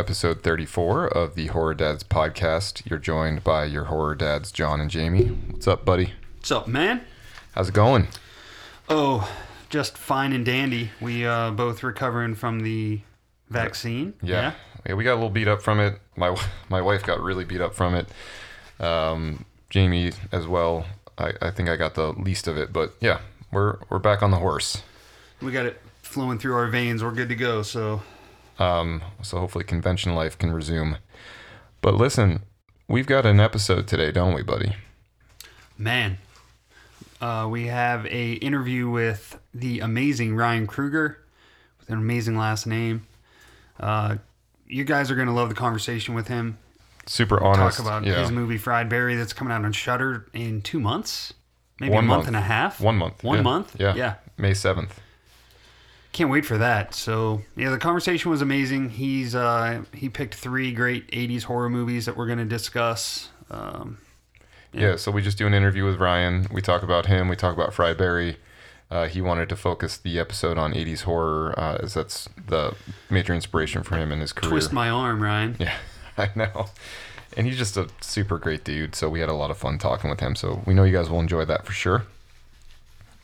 Episode 34 of the Horror Dads podcast. You're joined by your horror dads, John and Jamie. What's up, buddy? What's up, man? How's it going? Oh, just fine and dandy. We uh, both recovering from the vaccine. Yeah. yeah. we got a little beat up from it. My my wife got really beat up from it. Um, Jamie as well. I, I think I got the least of it, but yeah, we're we're back on the horse. We got it flowing through our veins. We're good to go. So Um, so hopefully convention life can resume. But listen, we've got an episode today, don't we, buddy? Man, uh, we have a interview with the amazing Ryan Kruger with an amazing last name. Uh, you guys are going to love the conversation with him. Super honest. Talk about yeah. his movie Fried Barry that's coming out on Shudder in two months, maybe One a month, month. and a half. One month. One yeah. month. Yeah. Yeah. May 7th. Can't wait for that. So yeah, the conversation was amazing. He's uh, he picked three great '80s horror movies that we're going to discuss. Um, Yeah. so we just do an interview with Ryan. We talk about him. We talk about Fried Barry. Uh, he wanted to focus the episode on 80s horror, uh, as that's the major inspiration for him in his career. twist my arm, Ryan. Yeah, I know. And he's just a super great dude. So we had a lot of fun talking with him. So we know you guys will enjoy that for sure.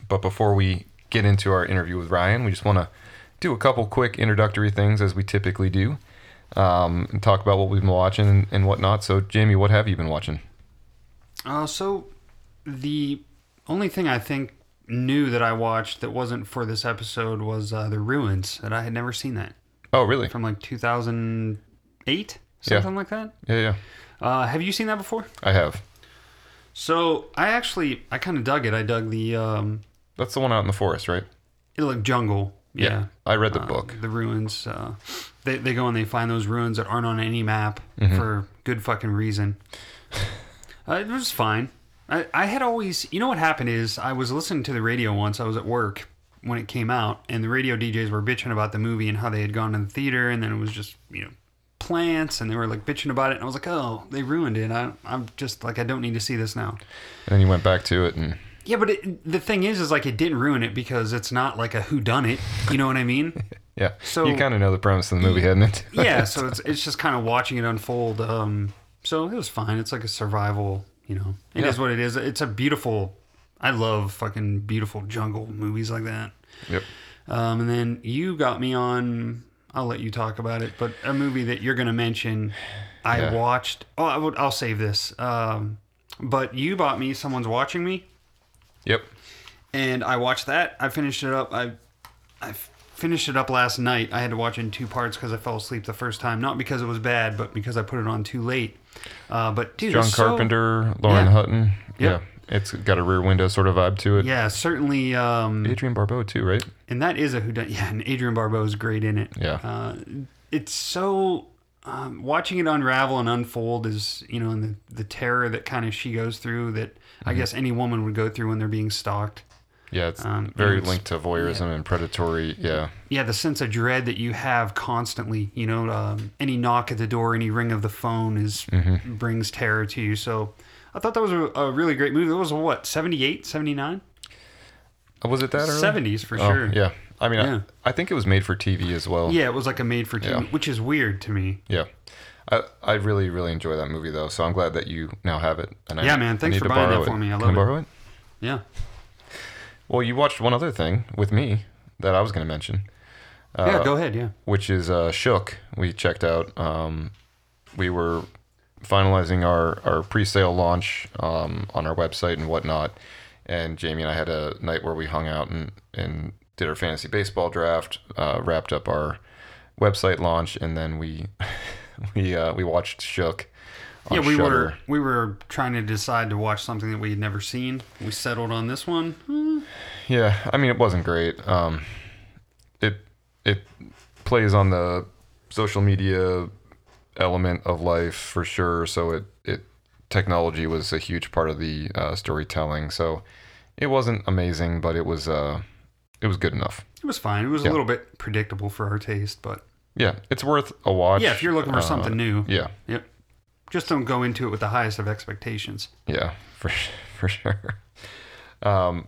But before we get into our interview with Ryan, we just want to do a couple quick introductory things as we typically do um, and talk about what we've been watching and, and whatnot. So, Jamie, what have you been watching? Uh, so the only thing I think new that I watched that wasn't for this episode was uh, The Ruins, that I had never seen that Oh, really? from like 2008, something like that. Yeah, yeah. Uh, have you seen that before? I have. So I actually I kind of dug it. I dug the um, That's the one out in the forest, right? it looked jungle. Yeah. I read the Uh, book. The ruins. Uh, they they go and they find those ruins that aren't on any map Mm-hmm. for good fucking reason. Uh, it was fine. I, I had always, you know what happened is I was listening to the radio once. I was at work when it came out, and the radio DJs were bitching about the movie and how they had gone to the theater, and then it was just you know plants, and they were like bitching about it, and I was like, oh, they ruined it. I, I'm just like, I don't need to see this now. And then you went back to it and Yeah, but it, the thing is, is like it didn't ruin it because it's not like a who done it. You know what I mean? yeah. So- you kind of know the premise of the movie, hadn't it? yeah so it's it's just kind of watching it unfold um so it was fine it's like a survival you know It is Yeah. what it is it's a beautiful i love fucking beautiful jungle movies like that yep. um and then you got me on i'll let you talk about it but a movie that you're gonna mention i Yeah. watched oh I would, i'll save this um but you bought me someone's watching me Yep. and I watched that. I finished it up. I I finished it up last night. I had to watch it in two parts because I fell asleep the first time, not because it was bad, but because I put it on too late. Uh, but dude, John it's so- Carpenter, Lauren Yeah. Hutton. Yep. Yeah. It's got a rear window sort of vibe to it. yeah, certainly. Um, Adrienne Barbeau too, right? and that is a who done. Yeah, and Adrienne Barbeau is great in it. Yeah. Uh, it's so um, watching it unravel and unfold is you know and the the terror that kind of she goes through that I Mm-hmm. guess any woman would go through when they're being stalked. Yeah, it's Um, very it's- linked to voyeurism and predatory. Yeah. yeah, the sense of dread that you have constantly. You know, um, any knock at the door, any ring of the phone is Mm-hmm. brings terror to you. So I thought that was a, a really great movie. It was what 78, 79? Oh, Was it that early? 70s for Oh, sure. Yeah. I mean, Yeah. I, I think it was made for TV as well. Yeah, it was like a made for TV, Yeah. which is weird to me. Yeah. I, I really, really enjoy that movie though. So I'm glad that you now have it. And I, Yeah, man, thanks need for buying that for it. me. I Can love it. borrow it? Yeah. Well, you watched one other thing with me that I was going to mention. Uh, yeah, go ahead. Yeah. which is uh, Shook. We checked out. Um, we were finalizing our, our pre-sale launch um, on our website and whatnot. And Jamie and I had a night where we hung out and, and did our fantasy baseball draft, uh, wrapped up our website launch, and then we we uh, we watched Shook. Yeah, we Shudder. were we were trying to decide to watch something that we had never seen. We settled on this one. Hmm. Yeah, I mean it wasn't great. Um, it it plays on the social media element of life for sure. So it it technology was a huge part of the uh, storytelling. So it wasn't amazing, but it was uh it was good enough. It was fine. It was Yeah. a little bit predictable for our taste, but Yeah, it's worth a watch. yeah, if you're looking for Uh, something new, Yeah, Yep. Just don't go into it with the highest of expectations. yeah, for for sure. Um,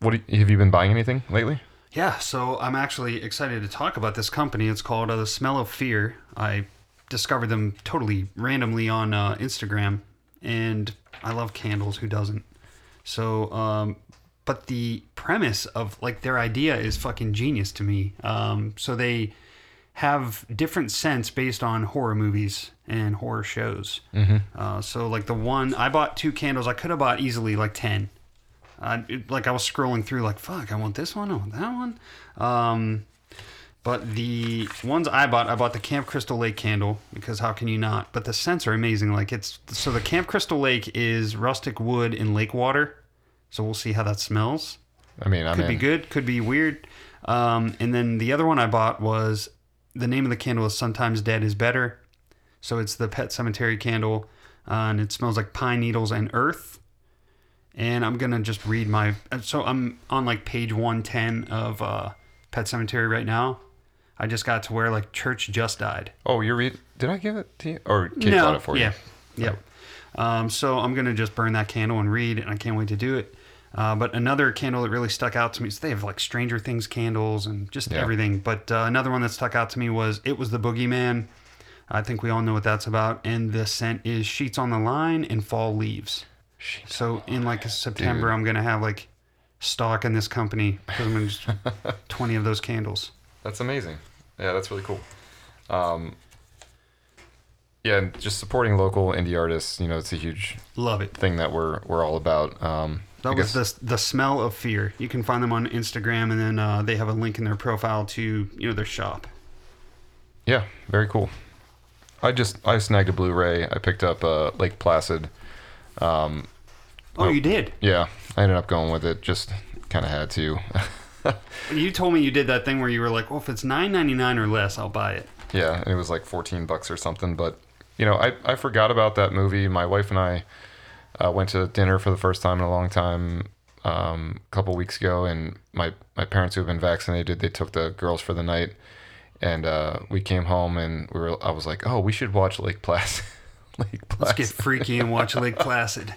what you, have you been buying anything lately? Yeah, so I'm actually excited to talk about this company. It's called uh, The Smell of Fear. I discovered them totally randomly on uh, Instagram, and I love candles. Who doesn't? So, um, but the premise of like their idea is fucking genius to me. Um, so they have different scents based on horror movies and horror shows. Uh, so like the one I bought two candles. I could have bought easily like ten. Uh, it- like I was scrolling through, like fuck, I want this one, I want that one. Um, but the ones I bought, I bought the Camp Crystal Lake candle because how can you not? But the scents are amazing. Like it's so the Camp Crystal Lake is rustic wood and lake water. So we'll see how that smells. I mean, I Could mean, be good, could be weird. Um, and then the other one I bought was the name of the candle is Sometimes Dead is Better. So it's the Pet Sematary candle, uh, and it smells like pine needles and earth. And I'm gonna just read my. So I'm on like page 110 of uh, Pet Sematary right now. I just got to where like church just died. Oh, you're read? Did I give it to you, or Kate bought it for you? Yeah. Yep. Um, so I'm gonna just burn that candle and read, and I can't wait to do it. Uh, but another candle that really stuck out to me, so they have like Stranger Things candles and just Yeah. everything. But uh, another one that stuck out to me was it was the Boogeyman. I think we all know what that's about, and the scent is sheets on the line and fall leaves. Sheets So in like September, Dude. I'm gonna have like stock in this company because I'm gonna just 20 of those candles. That's amazing. Yeah, that's really cool. Um, yeah, and just supporting local indie artists, you know, it's a huge Love it. thing that we're we're all about. Um, That I was guess- the the smell of fear. You can find them on Instagram, and then uh, they have a link in their profile to you know their shop. Yeah, very cool. I just I snagged a Blu-ray. I picked up uh, Lake Placid. Um, Oh, Oh. you did. yeah, I ended up going with it. Just kind of had to. You told me you did that thing where you were like, "Well, if it's nine ninety nine or less, I'll buy it." Yeah, it was like 14 bucks or something. But, you know, I, I forgot about that movie. My wife and I uh, went to dinner for the first time in a long time um, a couple weeks ago. And my, my parents who have been vaccinated, they took the girls for the night. And uh, we came home and we were, I was like, oh, we should watch Lake Placid. Lake Placid. Let's get freaky and watch Lake Placid.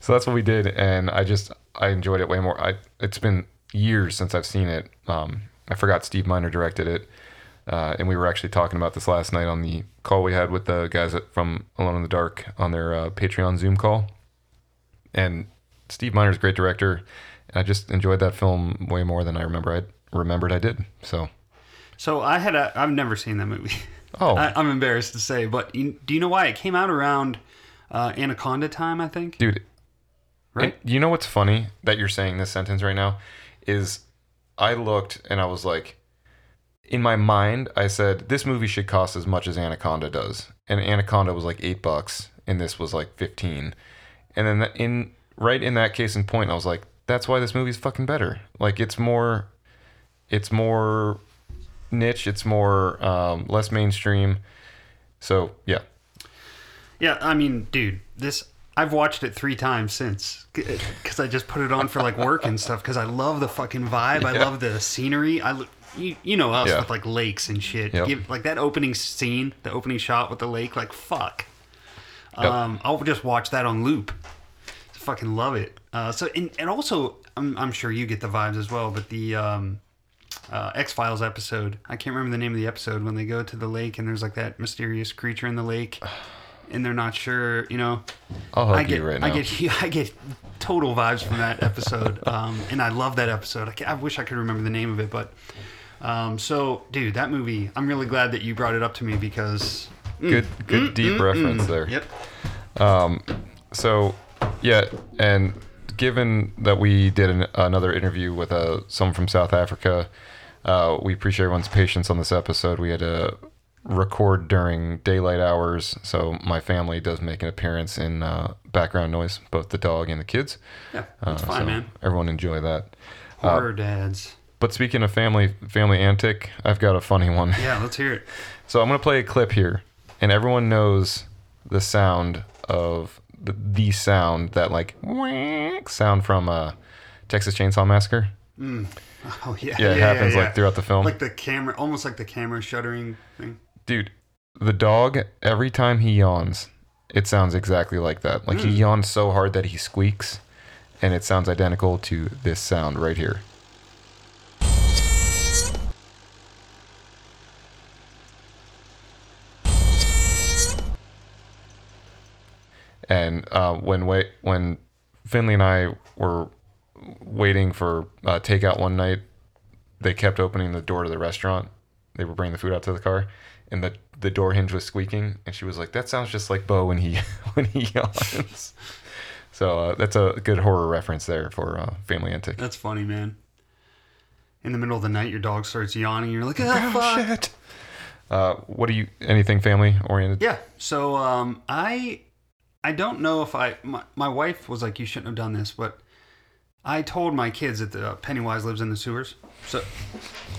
So that's what we did, and I just I enjoyed it way more. I it's been years since I've seen it. Um, I forgot Steve Miner directed it, uh, and we were actually talking about this last night on the call we had with the guys at, from Alone in the Dark on their uh, Patreon Zoom call. And Steve Miner's a great director, and I just enjoyed that film way more than I remember I remembered I did. So So I had a. I've never seen that movie. Oh. I, I'm embarrassed to say, but you, do you know why it came out around uh, Anaconda time? I think. dude, Right. You know what's funny that you're saying this sentence right now is I looked and I was like, in my mind, I said this movie should cost as much as Anaconda does, and Anaconda was like eight bucks, and this was like fifteen, and then in right in that case in point, I was like, that's why this movie's fucking better. Like it's more, it's more niche, it's more um, less mainstream. So yeah, Yeah, I mean, dude, this I've watched it three times since because I just put it on for like work and stuff because I love the fucking vibe. I love the scenery. I you, you know us Yeah. with like lakes and shit. Yep. Give, like that opening scene, the opening shot with the lake. Like fuck. Yep. Um, I'll just watch that on loop. Fucking love it. Uh, so and, and also, I'm, I'm sure you get the vibes as well. But the um, uh, X Files episode, I can't remember the name of the episode when they go to the lake and there's like that mysterious creature in the lake, and they're not sure. You know, I get you right. I get I get total vibes from that episode, um, and I love that episode. I, I wish I could remember the name of it, but um, so dude, that movie. I'm really glad that you brought it up to me because. Good, good deep reference there. Yep. So, yeah, and given that we did an, another interview with uh, someone from South Africa, uh, we appreciate everyone's patience on this episode. We had to record during daylight hours, so my family does make an appearance in uh, background noise, both the dog and the kids. Yeah, that's Uh, fine, so man. Everyone enjoy that. Horror dads. But speaking of family, family antic, I've got a funny one. Yeah, let's hear it. So I'm gonna play a clip here, and everyone knows the sound of the, the sound that like whack sound from uh, Texas Chainsaw Massacre. Oh yeah. Yeah, it happens like throughout the film. Like the camera, almost like the camera shuttering thing. Dude, the dog every time he yawns, it sounds exactly like that. Like he yawns so hard that he squeaks, and it sounds identical to this sound right here. And uh, when when Finley and I were waiting for uh, takeout one night, they kept opening the door to the restaurant. They were bringing the food out to the car, and the the door hinge was squeaking. And she was like, "That sounds just like Bo when he when he yawns." so uh, that's a good horror reference there for uh, Family Antic. That's funny, man. In the middle of the night, your dog starts yawning. You're like, ah, Oh fuck. Uh, what do you? Anything family oriented? Yeah. So um, I I don't know if I my, my wife was like you shouldn't have done this, but I told my kids that the Pennywise lives in the sewers. So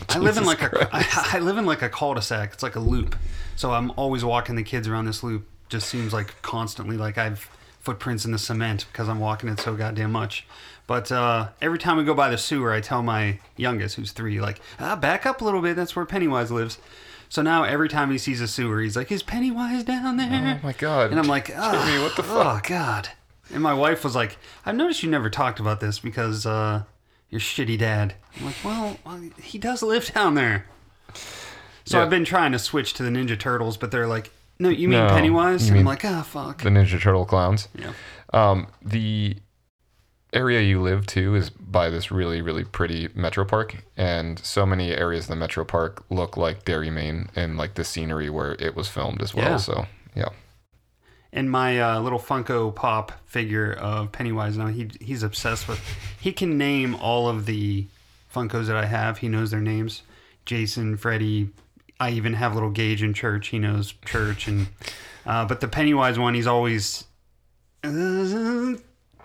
I live in Jesus like a I, I live in like a cul-de-sac. It's like a loop. So I'm always walking the kids around this loop. Just seems like constantly like I've footprints in the cement because I'm walking it so goddamn much. But uh, every time we go by the sewer, I tell my youngest, who's three, like, ah, back up a little bit. That's where Pennywise lives. So now every time he sees a sewer, he's like, "Is Pennywise down there?" Oh my god! And I'm like, oh, Jimmy, what the fuck? Oh God. And my wife was like, I've noticed you never talked about this because uh, your shitty dad. I'm like, well, he does live down there. So Yeah. I've been trying to switch to the Ninja Turtles, but they're like, no, you mean No, Pennywise? you mean I'm like, ah, fuck. the Ninja Turtle clowns. yeah. Um, the area you live to is by this really, really pretty metro park, and so many areas of the metro park look like Derry Maine and like the scenery where it was filmed as well. Yeah. So yeah, And my uh, little Funko Pop figure of Pennywise now, he he's obsessed with. He can name all of the Funkos that I have. He knows their names. Jason, Freddy. I even have little Gage in church. He knows church, and uh, but the Pennywise one, he's always. Uh,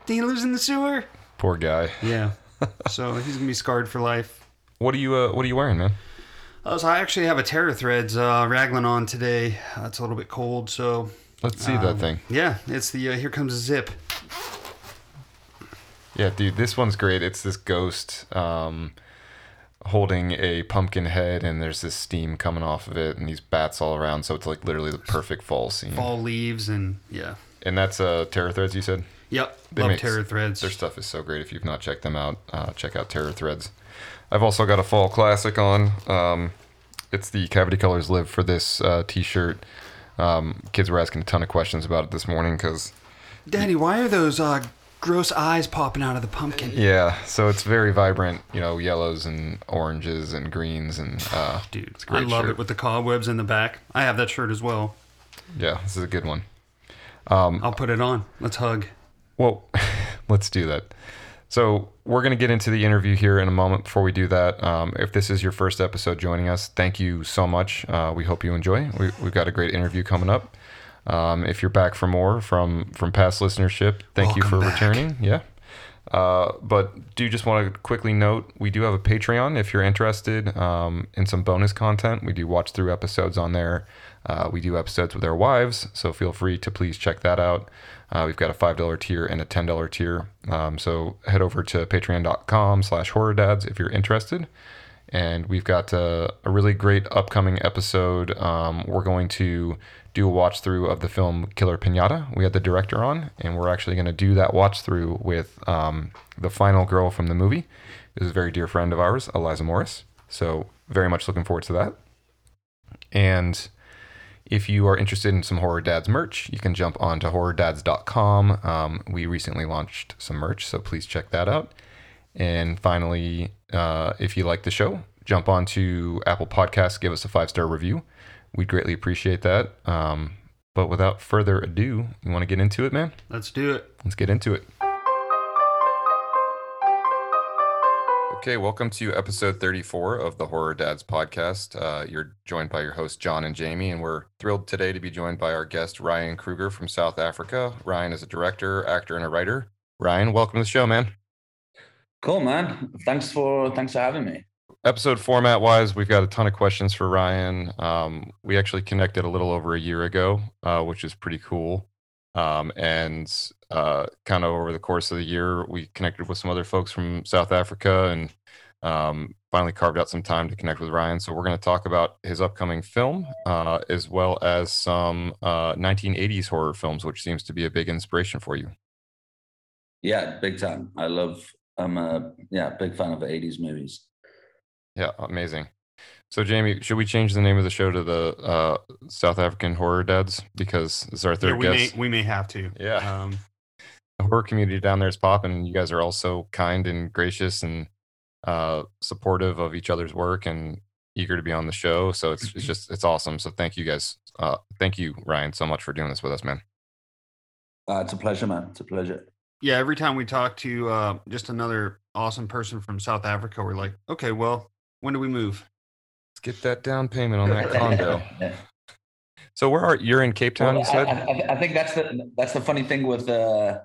he lives in the sewer. poor guy. Yeah. so he's gonna be scarred for life. What are you? Uh, what are you wearing, man? Uh, so I actually have a Terror Threads uh, raglan on today. Uh, it's a little bit cold, so Let's see Um, that thing. yeah, it's the uh, Here Comes a Zip. Yeah, dude, this one's great. It's this ghost um, holding a pumpkin head, and there's this steam coming off of it, and these bats all around. So it's like literally the perfect fall scene. fall leaves and yeah. And that's uh, Terror Threads, you said. Yep, They love make- Terror Threads. Their stuff is so great. If you've not checked them out, uh, check out Terror Threads. I've also got a fall classic on. Um, it's the Cavity Colors Live for this uh, T-shirt. Um, kids were asking a ton of questions about it this morning because Daddy, why are those uh, gross eyes popping out of the pumpkin? yeah, so it's very vibrant. You know, yellows and oranges and greens and uh, Dude, it's a I great love shirt. it with the cobwebs in the back. I have that shirt as well. Yeah, this is a good one. Um, I'll put it on. Let's hug. Well, let's do that. So we're going to get into the interview here in a moment. Before we do that, um, if this is your first episode joining us, thank you so much. Uh, we hope you enjoy. We, we've got a great interview coming up. Um, if you're back for more from from past listenership, thank you for back. returning. Yeah. Uh, but do just want to quickly note we do have a Patreon if you're interested um, in some bonus content. We do watch through episodes on there. Uh, we do episodes with our wives, so feel free to please check that out. Uh, we've got a $5 tier and a $10 tier. Um, so head over to patreon.com slash horror dads if you're interested. And we've got a, a really great upcoming episode. Um, we're going to do a watch through of the film Killer Pinata. We had the director on, and we're actually going to do that watch through with um, the final girl from the movie. This is a very dear friend of ours, Eliza Morris. So, very much looking forward to that. And if you are interested in some Horror Dads merch, you can jump on to horrordads.com. Um, we recently launched some merch, so please check that out. And finally, uh, if you like the show, jump on to Apple Podcasts, give us a five star review. We'd greatly appreciate that. Um, but without further ado, you want to get into it, man? Let's do it. Let's get into it. Okay, welcome to episode 34 of the Horror Dads podcast. Uh, you're joined by your hosts, John and Jamie, and we're thrilled today to be joined by our guest, Ryan Kruger from South Africa. Ryan is a director, actor, and a writer. Ryan, welcome to the show, man. Cool, man. Thanks for thanks for having me. Episode format wise, we've got a ton of questions for Ryan. Um, we actually connected a little over a year ago, uh, which is pretty cool. Um, and uh, kind of over the course of the year, we connected with some other folks from South Africa and um, finally carved out some time to connect with Ryan. So we're going to talk about his upcoming film uh, as well as some uh, 1980s horror films, which seems to be a big inspiration for you. Yeah, big time. I love. I'm a yeah big fan of the '80s movies. Yeah, amazing. So Jamie, should we change the name of the show to the uh, South African Horror Dads because it's our Yeah, third we may guest? we may have to. Yeah. Um, the horror community down there is popping. and You guys are all so kind and gracious and uh, supportive of each other's work and eager to be on the show. So it's it's just it's awesome. So thank you guys. Uh, thank you Ryan so much for doing this with us, man. Uh, it's a pleasure, man. It's a pleasure. yeah, every time we talk to uh, just another awesome person from South Africa, we're like, okay, well, when do we move? Get that down payment on that condo. So where are you're in Cape Town? Well, You I, said. I, I think that's the that's the funny thing with uh,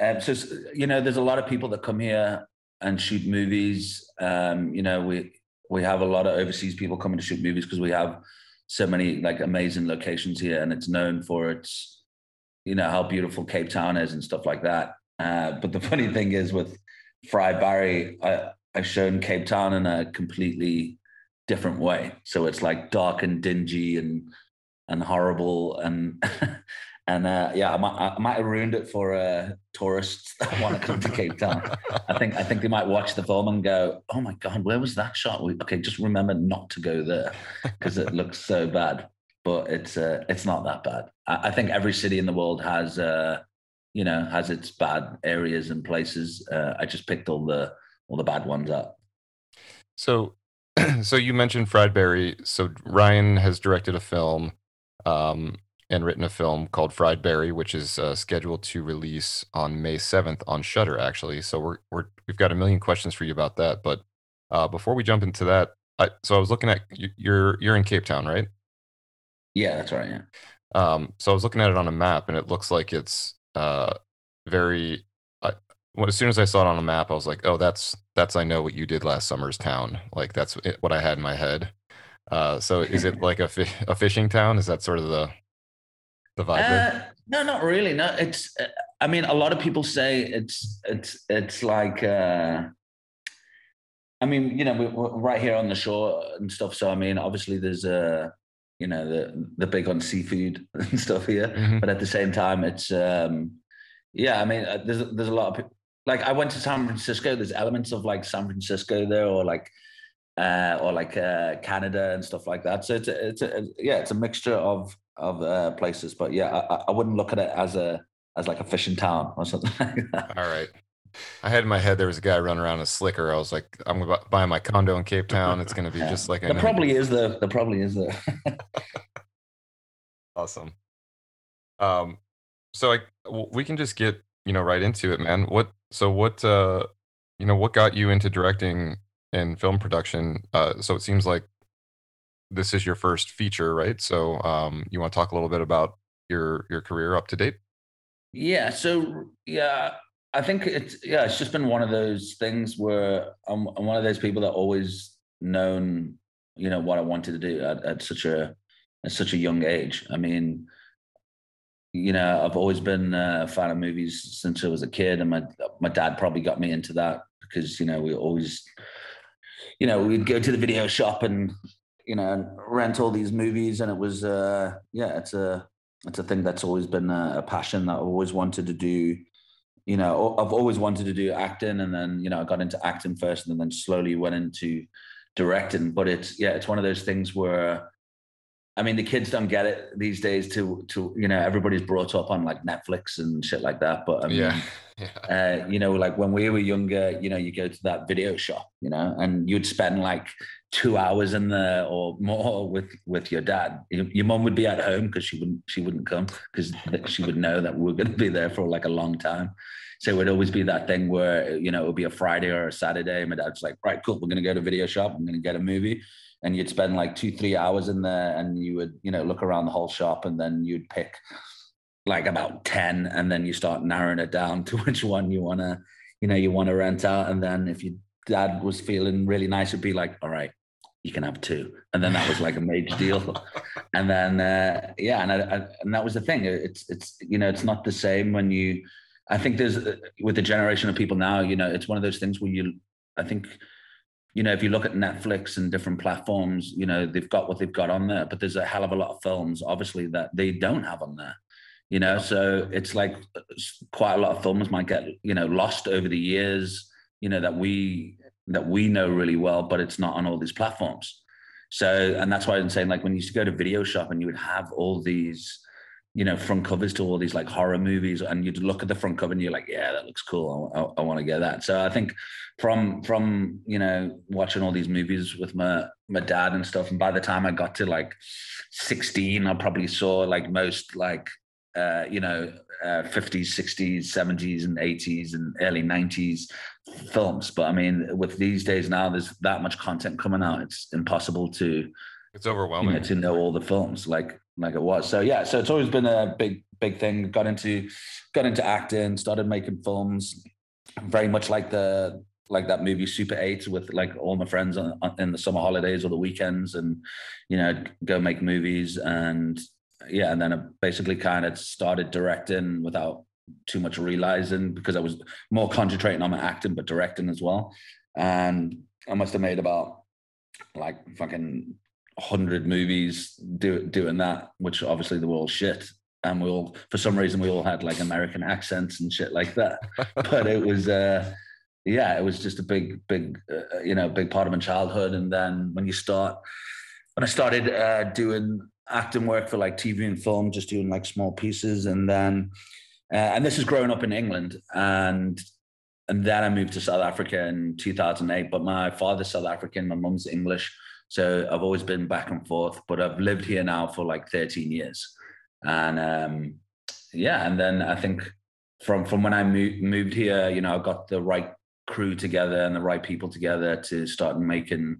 um, so you know, there's a lot of people that come here and shoot movies. Um, you know, we we have a lot of overseas people coming to shoot movies because we have so many like amazing locations here, and it's known for its you know how beautiful Cape Town is and stuff like that. Uh, but the funny thing is with Fried Barry, I I've shown Cape Town in a completely different way. So it's like dark and dingy and and horrible and and uh, yeah, I might, I might have ruined it for uh, tourists that want to come to Cape Town. I think I think they might watch the film and go, "Oh my god, where was that shot?" Okay, just remember not to go there because it looks so bad. But it's uh, it's not that bad. I, I think every city in the world has uh, you know has its bad areas and places. Uh, I just picked all the all the bad ones up. So, so you mentioned Fried Barry. So Ryan has directed a film, um, and written a film called Fried Barry, which is uh, scheduled to release on May seventh on Shudder. Actually, so we're we're we've got a million questions for you about that. But uh, before we jump into that, I, so I was looking at you- you're you're in Cape Town, right? Yeah, that's right. Yeah. Um, so I was looking at it on a map, and it looks like it's uh, very. Well, as soon as I saw it on a map, I was like, "Oh, that's that's I know what you did last summer's town." Like that's it, what I had in my head. Uh, so is it like a a fishing town? Is that sort of the the vibe? Uh, no, not really. No, it's. Uh, I mean, a lot of people say it's it's it's like. Uh, I mean, you know, we- we're right here on the shore and stuff. So I mean, obviously, there's a you know, the the big on seafood and stuff here. Mhm. But at the same time, it's um, yeah. I mean, uh, there's there's a lot of people. Like I went to San Francisco. There's elements of like San Francisco there, or like uh, or like uh, Canada and stuff like that. So it's a, it's a, yeah, it's a mixture of of uh, places. But yeah, I, I- wouldn't look at it as a as like a fishing town or something like that. All right. I had in my head there was a guy running around a slicker. I was like, I'm gonna buy my condo in Cape Town. It's gonna be Yeah. just like I There know. probably is the there probably is the Awesome. Um, so I we can just get you know right into it, man. What so what uh you know what got you into directing and film production? Uh, so it seems like this is your first feature, right? So um, you want to talk a little bit about your your career up to date? Yeah. So yeah, I think it's yeah, it's just been one of those things where I'm, I'm one of those people that always known, you know, what I wanted to do at, at such a at such a young age. I mean, you know, I've always been a fan of movies since I was a kid, and my my dad probably got me into that because you know we always, you know, we'd go to the video shop and you know rent all these movies, and it was uh yeah, it's a it's a thing that's always been a, a passion that I've always wanted to do. You know, I've always wanted to do acting, and then you know I got into acting first, and then slowly went into directing. But it's yeah, it's one of those things where I mean, the kids don't get it these days. To to you know, everybody's brought up on like Netflix and shit like that. But I mean, yeah, yeah. uh, you know, like when we were younger, you know, you go to that video shop, you know, and you'd spend like two hours in there or more with with your dad. Your, your mom would be at home because she wouldn't she wouldn't come because she would know that we were going to be there for like a long time. So it would always be that thing where you know it would be a Friday or a Saturday. My dad's like, right, cool, we're going to go to video shop. I'm going to get a movie. And you'd spend like two, three hours in there, and you would, you know, look around the whole shop, and then you'd pick like about 10 and then you start narrowing it down to which one you want to you know you want to rent out. And then if your dad was feeling really nice it'd be like all right you can have two. And then that was like a major deal. And then uh, yeah and I, I, and that was the thing. It's it's you know it's not the same when you i think there's uh, with the generation of people now you know it's one of those things where you i think you know if you look at netflix and different platforms you know they've got what they've got on there but there's a hell of a lot of films obviously that they don't have on there you know? So it's like quite a lot of films might get you know lost over the years you know that we that we know really well but it's not on all these platforms. So, and that's why I'm saying, like, when you used to go to video shop and you would have all these, you know, front covers to all these like horror movies, and you'd look at the front cover and you're like, yeah, that looks cool. I, I, I want to get that. So I think from from you know watching all these movies with my my dad and stuff, and by the time I got to like 16, I probably saw like most like uh, you know, uh, 50s, 60s, 70s, and 80s and early 90s films. But I mean, with these days now, there's that much content coming out. It's impossible to it's overwhelming you know, to know all the films like like it was. So yeah, so it's always been a big big thing. Got into got into acting, started making films, very much like the like that movie Super Eight with like all my friends on, on, in the summer holidays or the weekends, and you know go make movies and yeah, and then I basically kind of started directing without too much realizing because I was more concentrating on my acting, but directing as well. And I must have made about like fucking hundred movies do, doing that, which obviously the world shit. And we all, for some reason, we all had like American accents and shit like that. but it was, uh, yeah, it was just a big, big, uh, you know, big part of my childhood. And then when you start, when I started uh, doing acting work for like TV and film, just doing like small pieces, and then uh, and this is growing up in England, and and then I moved to South Africa in 2008. But my father's South African, my mum's English, so I've always been back and forth. But I've lived here now for like 13 years, and um, yeah, and then I think from from when I moved moved here, you know, I got the right crew together and the right people together to start making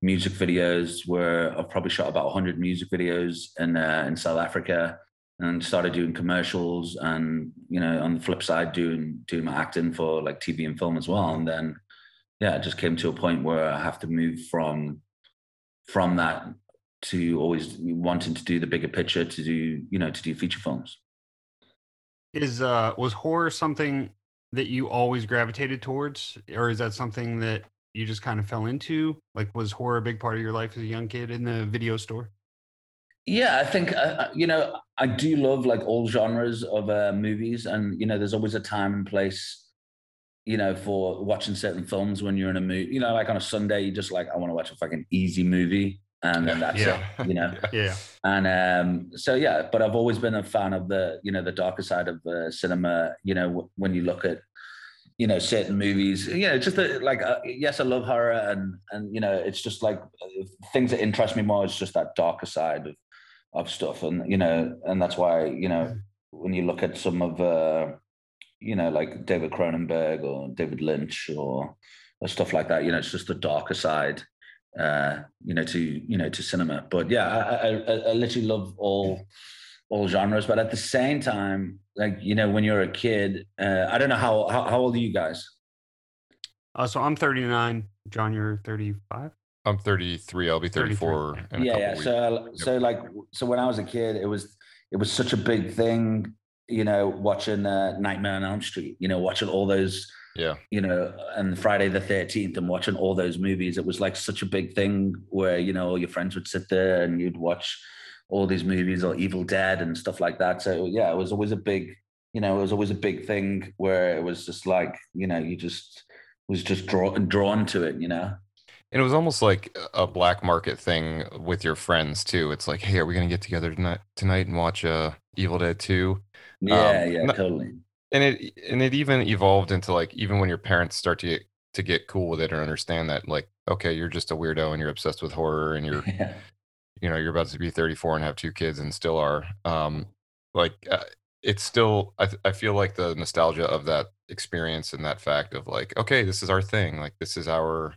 music videos where I've probably shot about 100 music videos in uh, in South Africa and started doing commercials and you know on the flip side doing doing my acting for like TV and film as well and then yeah it just came to a point where I have to move from from that to always wanting to do the bigger picture to do you know to do feature films is uh was horror something that you always gravitated towards or is that something that you just kind of fell into? Like, was horror a big part of your life as a young kid in the video store? Yeah, I think uh, uh, you know I do love like all genres of uh, movies, and you know there's always a time and place, you know, for watching certain films when you're in a mood. You know, like on a Sunday, you just like I want to watch a fucking easy movie, and then that's yeah. it. You know, yeah. And um, so yeah, but I've always been a fan of the you know the darker side of uh, cinema. You know, when you look at you know certain movies you know just the, like uh, yes i love horror and and you know it's just like things that interest me more is just that darker side of of stuff and you know and that's why you know when you look at some of uh you know like david cronenberg or david lynch or or stuff like that. You know it's just the darker side uh you know to you know to cinema. But yeah i i, I literally love all all genres. But at the same time like you know when you're a kid uh, i don't know how, how how old are you guys? Uh, so i'm 39 john you're 35 i'm 33 i'll be 34 yeah yeah. so yep. so like so when i was a kid it was it was such a big thing you know watching uh, nightmare on elm street you know watching all those yeah you know and friday the 13th and watching all those movies it was like such a big thing where you know all your friends would sit there and you'd watch all these movies or Evil Dead and stuff like that. So yeah, it was always a big, you know, it was always a big thing where it was just like, you know, you just was just drawn drawn to it, you know. And it was almost like a black market thing with your friends too. It's like, hey, are we gonna get together tonight tonight and watch uh Evil Dead 2? Yeah, um, yeah, totally. And it and it even evolved into like even when your parents start to get to get cool with it and understand that like, okay, you're just a weirdo and you're obsessed with horror and you're yeah. you know you're about to be 34 and have two kids and still are. Um like uh, it's still I, I feel like the nostalgia of that experience and that fact of like okay this is our thing like this is our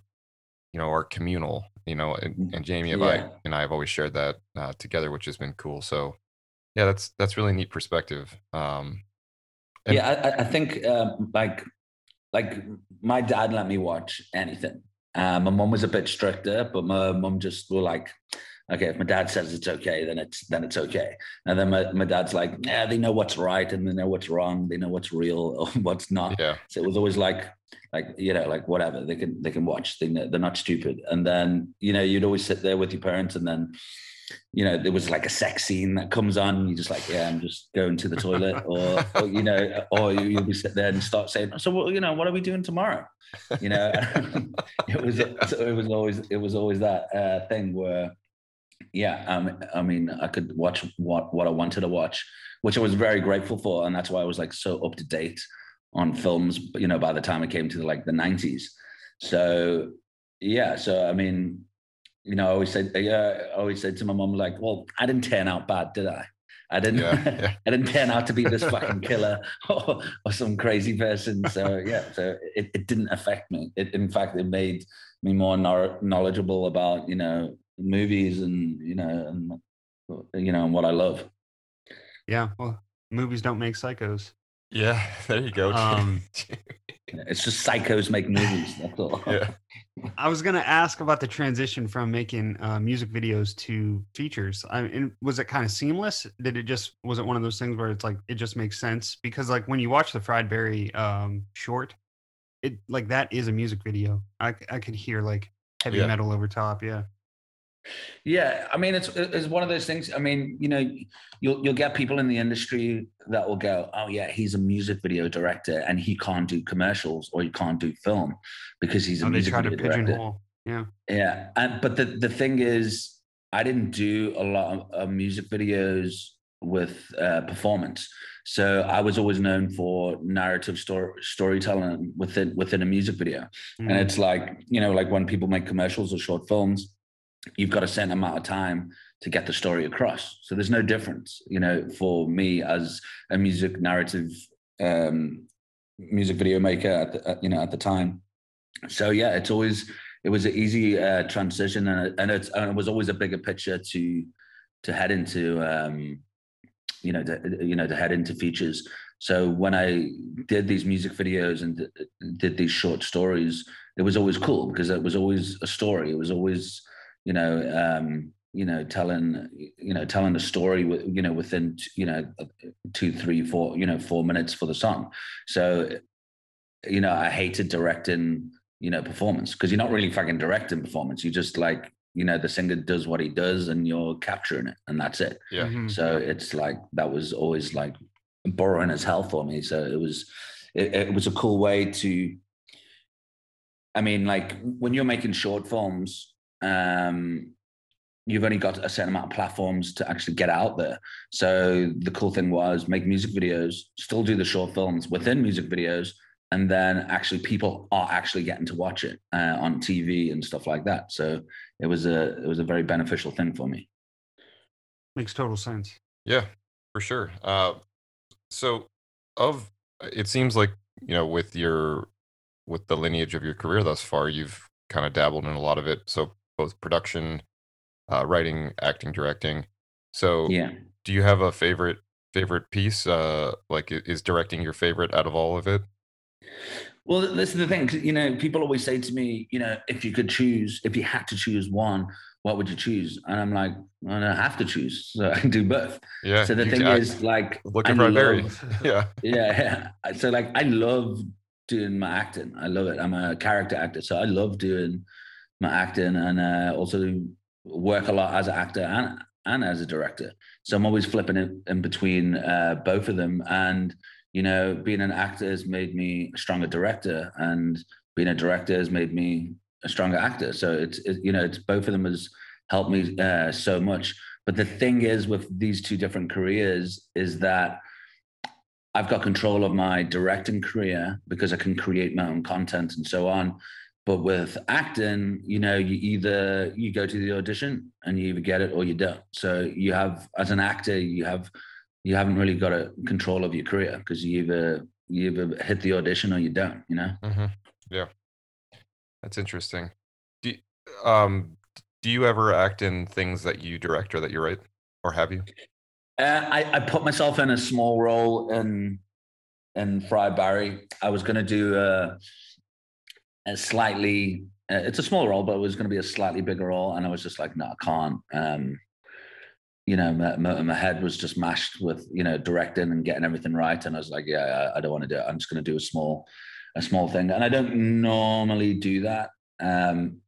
you know our communal you know and, mm, and jamie and i and i have always shared that uh, together which has been cool so yeah that's that's really neat perspective um and- yeah I, I think um, like like my dad let me watch anything um, my mom was a bit stricter but my mom just were like okay, if my dad says it's okay, then it's then it's okay. And then my, my dad's like, yeah, they know what's right and they know what's wrong, they know what's real or what's not. Yeah. So it was always like like you know like whatever they can they can watch they they're not stupid and then you know you'd always sit there with your parents and then you know, there was like a sex scene that comes on, you're just like, yeah, I'm just going to the toilet, or, or you know, or you, will be sit there and start saying, so well, you know, what are we doing tomorrow? You know, it was it was always it was always that uh, thing where, yeah, um, I mean, I could watch what what I wanted to watch, which I was very grateful for, and that's why I was like so up to date on films. You know, by the time it came to like the '90s, so yeah, so I mean you know, I always said, yeah, I always said to my mom, like, well, I didn't turn out bad, did I? I didn't, yeah, yeah. I didn't turn out to be this fucking killer or, or some crazy person. So yeah, so it, it didn't affect me. It, in fact, it made me more knowledgeable about, you know, movies and, you know, and, you know, and what I love. Yeah. Well, movies don't make psychos. Yeah. There you go. Um, it's just psychos make movies. That's all. Yeah. I was gonna ask about the transition from making uh, music videos to features. I mean, was it kind of seamless? Did it just was it one of those things where it's like it just makes sense because like when you watch the Fried Barry um, short, it like that is a music video. I I could hear like heavy yeah. metal over top. Yeah. Yeah, I mean, it's it's one of those things. I mean, you know, you'll you'll get people in the industry that will go, "Oh yeah, he's a music video director, and he can't do commercials or he can't do film because he's a oh, music video director." Yeah, yeah, and but the the thing is, I didn't do a lot of, of music videos with uh, performance, so I was always known for narrative story storytelling within within a music video, mm. and it's like you know, like when people make commercials or short films you've got a certain amount of time to get the story across. So there's no difference, you know, for me as a music narrative um, music video maker at, the, at, you know at the time. So yeah, it's always it was an easy uh, transition, and and, and it was always a bigger picture to to head into um, you know to, you know to head into features. So when I did these music videos and did these short stories, it was always cool because it was always a story. It was always you know, um, you know, telling, you know, telling a story, with, you know, within, you know, two, three, four, you know, four minutes for the song. So, you know, I hated directing, you know, performance because you're not really fucking directing performance. You just like, you know, the singer does what he does and you're capturing it and that's it. Yeah. Mm-hmm. So it's like, that was always like boring as hell for me. So it was, it, it was a cool way to, I mean, like when you're making short films, um, you've only got a certain amount of platforms to actually get out there. So the cool thing was make music videos, still do the short films within music videos, and then actually people are actually getting to watch it uh, on TV and stuff like that. So it was a it was a very beneficial thing for me. Makes total sense. Yeah, for sure. Uh, so of it seems like you know with your with the lineage of your career thus far, you've kind of dabbled in a lot of it. So both production, uh, writing, acting, directing. So, yeah. do you have a favorite favorite piece? Uh, like, is directing your favorite out of all of it? Well, this is the thing. You know, people always say to me, you know, if you could choose, if you had to choose one, what would you choose? And I'm like, I don't have to choose, so I can do both. Yeah. So the thing is, like, look at Barry. yeah. Yeah. So like, I love doing my acting. I love it. I'm a character actor, so I love doing my acting and uh, also work a lot as an actor and and as a director. So I'm always flipping in between uh, both of them. And you know, being an actor has made me a stronger director, and being a director has made me a stronger actor. So it's it, you know, it's both of them has helped me uh, so much. But the thing is, with these two different careers, is that I've got control of my directing career because I can create my own content and so on. But with acting, you know, you either you go to the audition and you either get it or you don't. So you have, as an actor, you have you haven't really got a control of your career because you either you either hit the audition or you don't. You know. Mm-hmm. Yeah, that's interesting. Do you, um do you ever act in things that you direct or that you write, or have you? Uh, I I put myself in a small role in in Fried Barry. I was going to do a a slightly uh, it's a small role, but it was going to be a slightly bigger role, and I was just like, no, I can't. Um, you know, my, my, head was just mashed with you know directing and getting everything right, and I was like, yeah, I, I don't want to do it. I'm just going to do a small, a small thing, and I don't normally do that. Um,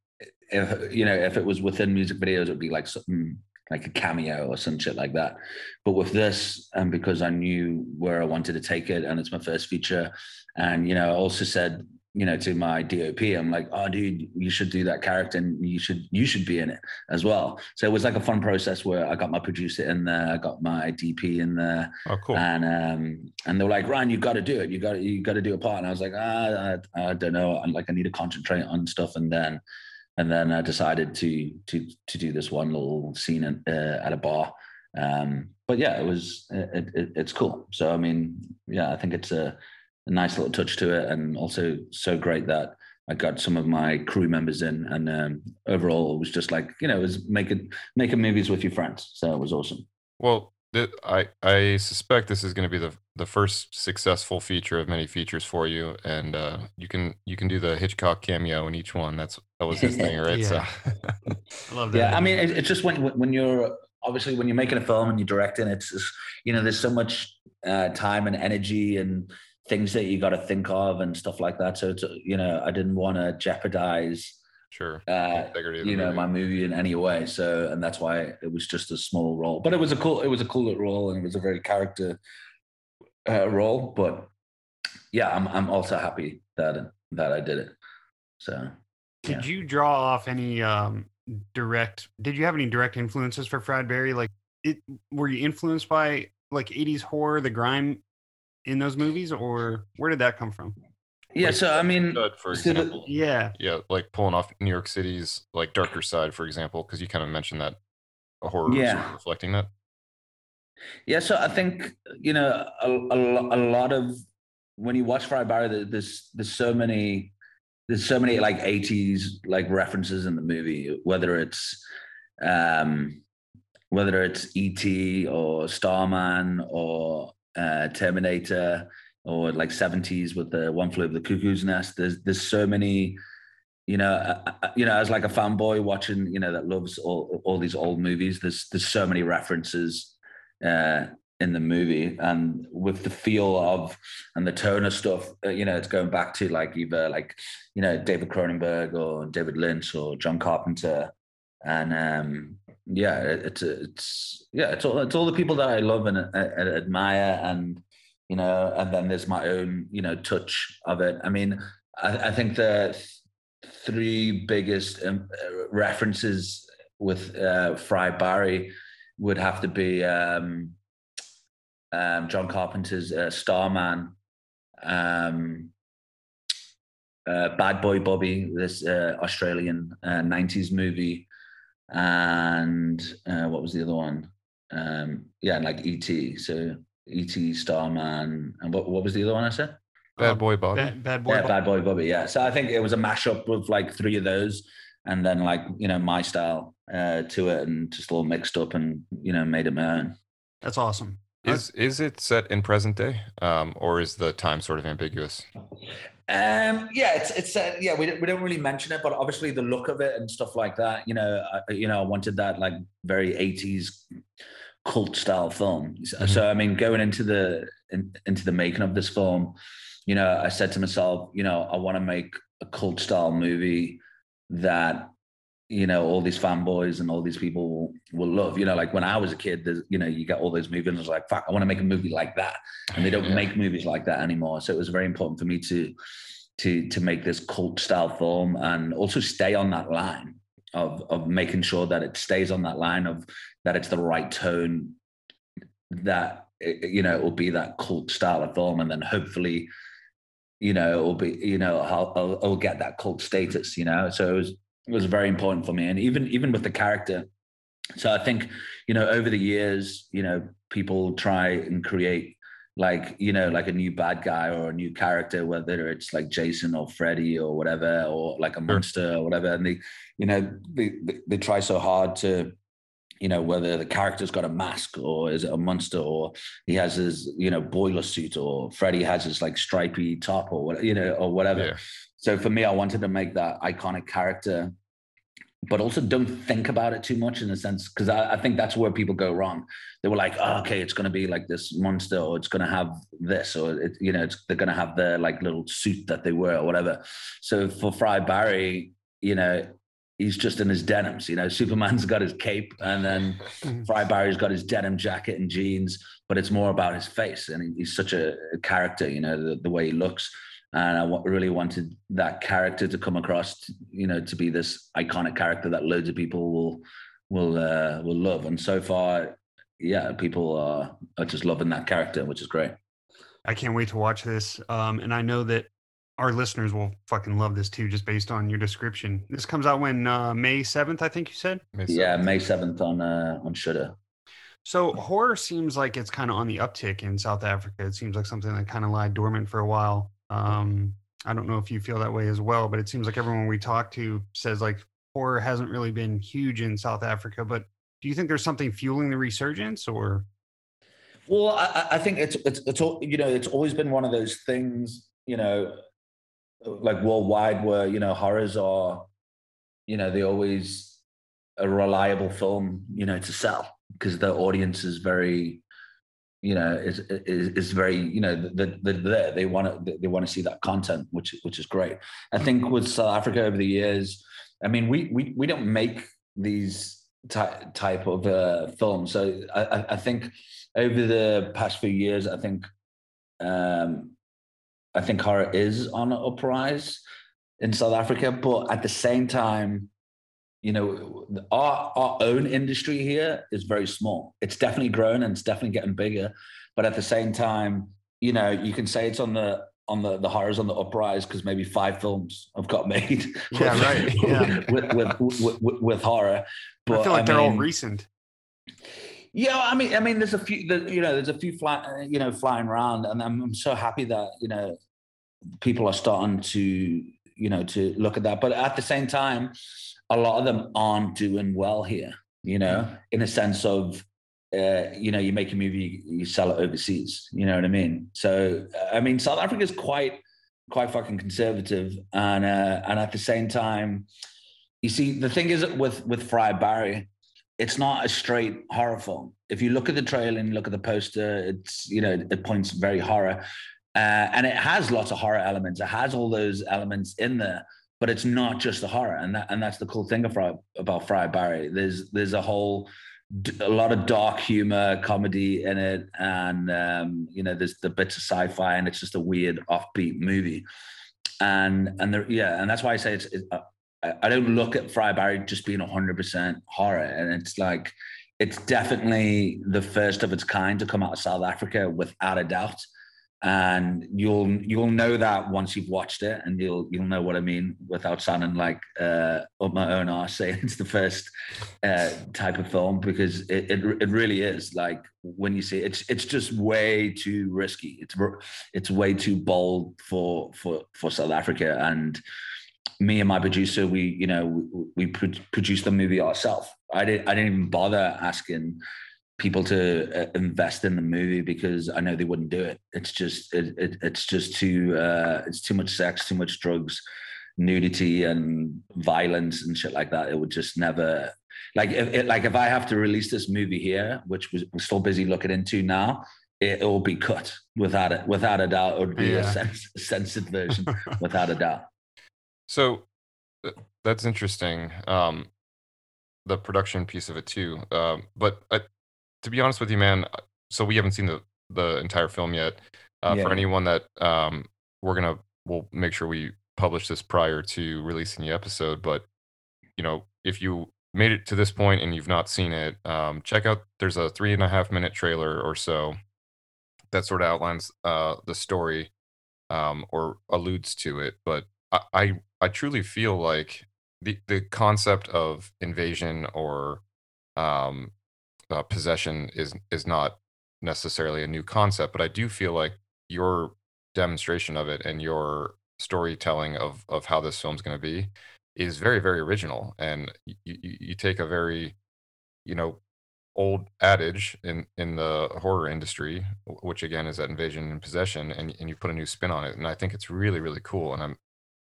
if you know, if it was within music videos, it would be like something like a cameo or some shit like that. But with this, and because I knew where I wanted to take it, and it's my first feature, and you know, I also said you know, to my DOP, I'm like, oh, dude, you should do that character, and you should you should be in it as well. So it was like a fun process where I got my producer in there, I got my DP in there, Oh, cool. and um, and they were like, Ryan, you got to do it. You got you got to do a part. And I was like, ah, I, I don't know. I'm like, I need to concentrate on stuff, and then and then I decided to to to do this one little scene at, uh, at a bar. Um, but yeah, it was it, it, it's cool. So I mean, yeah, I think it's a a nice little touch to it, and also so great that I got some of my crew members in, and um, overall it was just like you know, it was making making movies with your friends, so it was awesome. Well, th- I I suspect this is going to be the the first successful feature of many features for you, and uh, you can you can do the Hitchcock cameo in each one. That's that was his thing, right? Yeah. So I love that. Yeah, I mean, idea. it, it's just when when you're obviously when you're making a film and you're directing, it's just, you know, there's so much uh, time and energy and things that you got to think of and stuff like that. So it's you know, I didn't want to jeopardize sure. uh, Integrity of the you know movie. my movie in any way. So and that's why it was just a small role, but it was a cool it was a cool role and it was a very character uh, role. But yeah, I'm I'm also happy that that I did it. So Did yeah. you draw off any um, direct? Did you have any direct influences for Fried Barry? Like, it were you influenced by like '80s horror, the grime in those movies, or where did that come from? yeah, Like so I mean, Stud, for so the- Yeah, yeah, like pulling off New York City's like darker side, for example, because you kind of mentioned that a horror was sort of reflecting that. Yeah, so I think you know a, a, a lot of when you watch Fried Barry, there- there's there's so many there's so many like 80s like references in the movie, whether it's um whether it's ET or Starman or uh, Terminator or like 70s with the One Flew Over the Cuckoo's Nest. There's there's so many you know, uh, uh, you know, as like a fanboy watching, you know, that loves all all these old movies. There's there's so many references uh, in the movie, and with the feel of and the tone of stuff, uh, you know, it's going back to like either like you know David Cronenberg or David Lynch or John Carpenter, and um, yeah, it's it's yeah, it's all it's all the people that I love and, uh, and admire, and you know, and then there's my own you know touch of it. I mean, I, I think the three biggest um, uh, references with uh, Fried Barry would have to be um, um, John Carpenter's uh, Starman, um, uh, Bad Boy Bubby, this uh, Australian uh, 90s movie, and uh, what was the other one? Um, yeah, and like E.T. So E.T., Starman, and what, what was the other one I said? Bad Um, boy Bubby. Bad, bad boy. Yeah, Bad Boy Bubby. Yeah. So I think it was a mashup of like three of those, and then like you know my style uh, to it, and just all mixed up, and you know made it my own. That's awesome. Is is it set in present day, um, or is the time sort of ambiguous? Um, yeah, it's it's uh, yeah. We don't, we don't really mention it, but obviously the look of it and stuff like that. You know, I, you know, I wanted that like very eighties cult style film. So, Mhm. so I mean, going into the in, into the making of this film, you know, I said to myself, you know, I want to make a cult style movie that you know all these fanboys and all these people will, will love. You know, like when I was a kid, there's you know you get all those movies and it's like, fuck, I want to make a movie like that and they don't Yeah. make movies like that anymore. So it was very important for me to to to make this cult style film and also stay on that line of of making sure that it stays on that line of that it's the right tone that eh, eh, you know it will be that cult style of film and then hopefully you know it will be you know I'll, I'll, I'll get that cult status you know so it was was very important for me and even even with the character. So i think you know over the years you know people try and create like you know like a new bad guy or a new character whether it's like jason or freddy or whatever or like a monster or whatever and they you know they, they, try so hard to you know whether the character's got a mask or is it a monster or he has his you know boiler suit or freddy has his like stripy top or what you know or whatever. Yeah. So for me i wanted to make that iconic character but also don't think about it too much in a sense because I, I think that's where people go wrong they were like oh, okay it's going to be like this monster or it's going to have this or it, you know it's, they're going to have their like little suit that they wear or whatever so for fried barry you know he's just in his denims. You know, Superman's got his cape, and then mm-hmm. Fried Barry's got his denim jacket and jeans. But it's more about his face, and he's such a, character. You know, the, the way he looks. And I really wanted that character to come across, to, you know, to be this iconic character that loads of people will will uh, will love. And so far, yeah, people are are just loving that character, which is great. I can't wait to watch this. Um, and I know that our listeners will fucking love this too, just based on your description. This comes out when uh, May seventh, I think you said. May yeah, May seventh on uh, on Shudder. So horror seems like it's kind of on the uptick in South Africa. It seems like something that kind of lied dormant for a while. Um, I don't know if you feel that way as well, but it seems like everyone we talk to says like horror hasn't really been huge in South Africa. But do you think there's something fueling the resurgence, or? Well, I, I think it's it's it's you know it's always been one of those things you know like worldwide where you know horrors are you know they're always a reliable film you know to sell because the audience is very you know is is, is very you know the, the, the, they want to they want to see that content which which is great. I think with south africa over the years i mean we we, we don't make these ty- type of uh, films. So I, I think over the past few years i think um I think horror is on an uprise in South Africa, but at the same time, you know, our our own industry here is very small. It's definitely grown and it's definitely getting bigger, but at the same time, you know, you can say it's on the on the the horrors on the uprise because maybe five films have got made. Yeah, with, right. Yeah. with, with, with, with, with horror, but I feel like I they're mean, all recent. Yeah, I mean, I mean, there's a few, you know, there's a few fly, you know, flying around, and I'm, I'm so happy that you know people are starting to, you know, to look at that. But at the same time, a lot of them aren't doing well here. You know, in a sense of, uh, you know, you make a movie, you sell it overseas. You know what I mean? So, I mean, South Africa is quite, quite fucking conservative, and uh, and at the same time, you see, the thing is with with Fried Barry, it's not a straight horror film. If you look at the trailer and look at the poster, it's you know it points very horror, uh, and it has lots of horror elements. It has all those elements in there, but it's not just the horror, and that and that's the cool thing about about Fried Barry. There's there's a whole a lot of dark humor, comedy in it, and um, you know there's the bits of sci-fi, and it's just a weird offbeat movie. And and there, yeah, and that's why I say it's. uh, I don't look at Fried Barry just being 100% horror. And it's like, it's definitely the first of its kind to come out of South Africa without a doubt. And you'll you'll know that once you've watched it, and you'll you'll know what I mean without sounding like uh, up my own arse saying it's the first uh, type of film because it, it it really is like when you see it, it's it's just way too risky. It's it's way too bold for for for South Africa and me and my producer, we you know we, we produced the movie ourselves. I didn't I didn't even bother asking people to uh, invest in the movie because I know they wouldn't do it. It's just it, it, it's just too uh, it's too much sex, too much drugs, nudity and violence and shit like that. It would just never like if it, like if I have to release this movie here, which was, we're still busy looking into now. It, will be cut without it, without a doubt. It would be yeah. a, sens- censored version, without a doubt. So uh, that's interesting. Um, the production piece of it too. Um, but to be honest with you, man, uh, so we haven't seen the the entire film yet. Uh, yeah. For anyone that um, we're gonna, we'll make sure we publish this prior to releasing the episode. But you know, if you made it to this point and you've not seen it, um, check out. There's a three and a half minute trailer or so that sort of outlines uh, the story um, or alludes to it. But I, I I truly feel like the the concept of invasion or um, uh, possession is is not necessarily a new concept, but I do feel like your demonstration of it and your storytelling of of how this film's going to be is very very original, and you, you you take a very you know old adage in in the horror industry, which again is that invasion and possession, and and you put a new spin on it, and I think it's really really cool, and I'm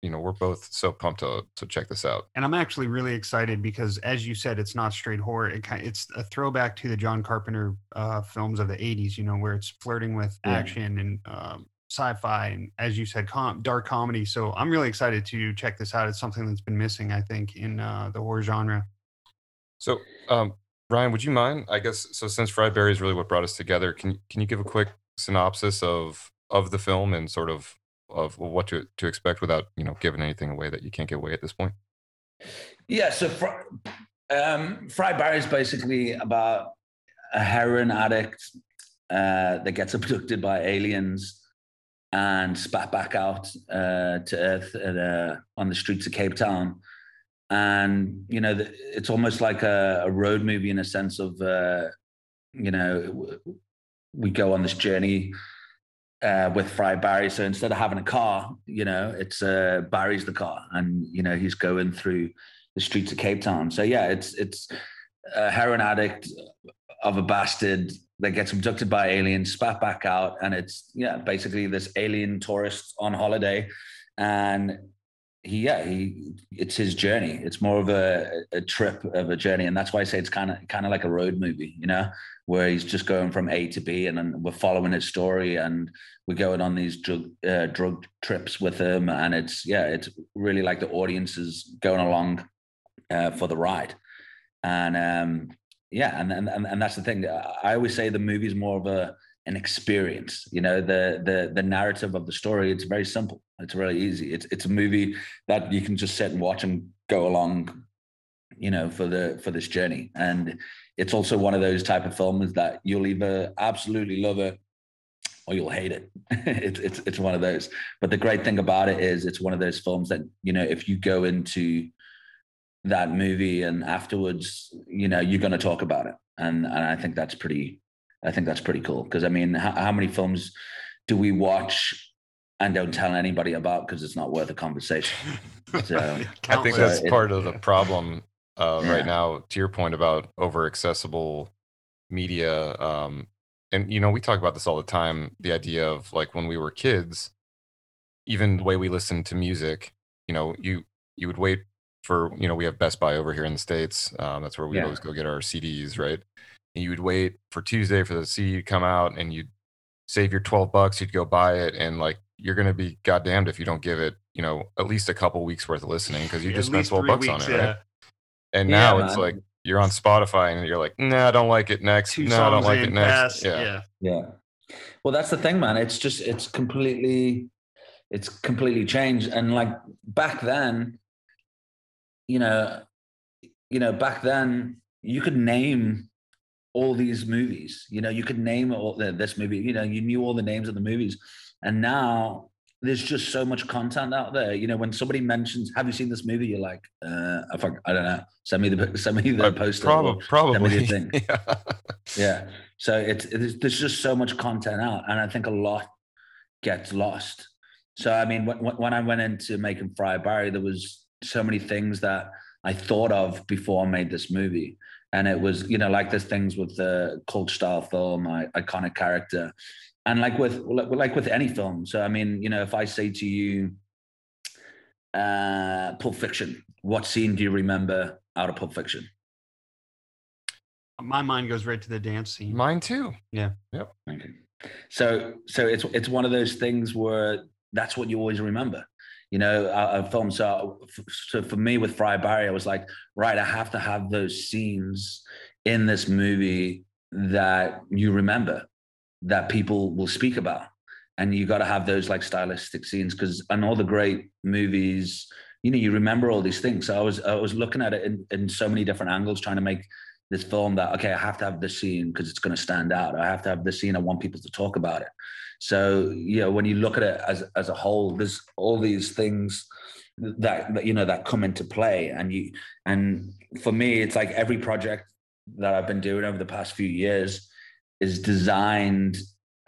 you know we're both so pumped to to check this out and i'm actually really excited because as you said it's not straight horror it kind it's a throwback to the john carpenter uh, films of the 80s you know where it's flirting with action and um, sci-fi and as you said com- dark comedy so i'm really excited to check this out it's something that's been missing i think in uh, the horror genre So, um, Ryan, would you mind? I guess so. Since Fried Barry is really what brought us together, can can you give a quick synopsis of of the film and sort of of what to to expect without you know giving anything away that you can't give away at this point? Yeah, so fr- um, Fried Barry is basically about a heroin addict uh, that gets abducted by aliens and spat back out uh, to Earth at, uh, on the streets of Cape Town. And, you know, the, it's almost like a, a, road movie in a sense of, uh, you know, we go on this journey uh, with Fried Barry. So instead of having a car, you know, it's uh, Barry's the car, and you know he's going through the streets of Cape Town. So yeah, it's it's a heroin addict of a bastard that gets abducted by aliens, spat back out, and it's yeah, basically this alien tourist on holiday, and he yeah he it's his journey. It's more of a, a trip of a journey, and that's why I say it's kind of kind of like a road movie, you know, where he's just going from A to B, and then we're following his story, and we're going on these drug uh, drug trips with him, and it's yeah, it's really like the audience is going along uh, for the ride, and um, yeah, and, and and that's the thing. I always say the movie is more of a an experience. You know, the the the narrative of the story. It's very simple. It's really easy. It's it's a movie that you can just sit and watch and go along. You know, for the for this journey, and it's also one of those type of films that you'll either absolutely love it or you'll hate it. it's it's it's one of those. But the great thing about it is it's one of those films that you know if you go into that movie and afterwards you know you're going to talk about it and and i think that's pretty i think that's pretty cool because i mean how, how, many films do we watch and don't tell anybody about because it's not worth a conversation so i think that's so part it, of the problem uh, yeah. right now to your point about over accessible media um, and you know we talk about this all the time the idea of like when we were kids even the way we listened to music you know you you would wait for you know we have Best Buy over here in the states. Um, that's where we yeah. always go get our CDs, right? And you would wait for Tuesday for the CD to come out, and you'd save your twelve bucks. You'd go buy it, and like you're gonna be goddamned if you don't give it, you know, at least a couple weeks worth of listening because you just spent twelve bucks weeks, on it, yeah. right? And now yeah, it's like you're on Spotify and you're like, nah, I don't like it next. No, I don't like it next. Yeah. yeah. Yeah. Well, that's the thing, man. It's just it's completely it's completely changed. And like back then, you know, you know, back then you could name all these movies. You know, you could name all the, this movie. You know, you knew all the names of the movies, and now there's just so much content out there. You know, when somebody mentions, "Have you seen this movie?" You're like, uh, I, I don't know. Send me the send me the uh, poster. Probably, probably. Yeah. yeah. So it's, it's there's just so much content out, and I think a lot gets lost. So I mean, when, when I went into making Fried Barry, there was so many things that I thought of before I made this movie. And it was, you know, like there's things with the cult style film, my iconic character, and like with like with any film. So I mean, you know, if I say to you, uh, Pulp Fiction, what scene do you remember out of Pulp Fiction? My mind goes right to the dance scene. Mine too. Yeah. Yep. Okay. So so it's it's one of those things where that's what you always remember you know, a, a film. So, so for me with Fried Barry, I was like, right, I have to have those scenes in this movie that you remember, that people will speak about. And you got to have those like stylistic scenes because and all the great movies, you know, you remember all these things. So I was I was looking at it in, in so many different angles, trying to make this film that okay, I have to have this scene because it's going to stand out. I have to have this scene. I want people to talk about it. So you know, when you look at it as as a whole, there's all these things that, that you know that come into play, and you and for me, it's like every project that I've been doing over the past few years is designed,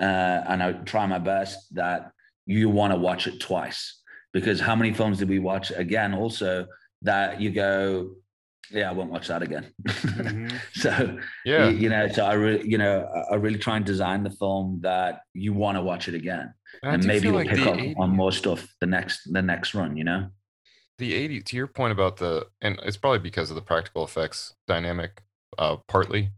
uh, and I try my best that you want to watch it twice because how many films did we watch again? Also, that you go, yeah, I won't watch that again. Mm-hmm. so yeah, you, you, know, so I really, you know, I really try and design the film that you want to watch it again, and, and maybe you'll like pick up 80s, on more stuff the next the next run. You know, the eighty to your point about the, and it's probably because of the practical effects dynamic, uh, partly,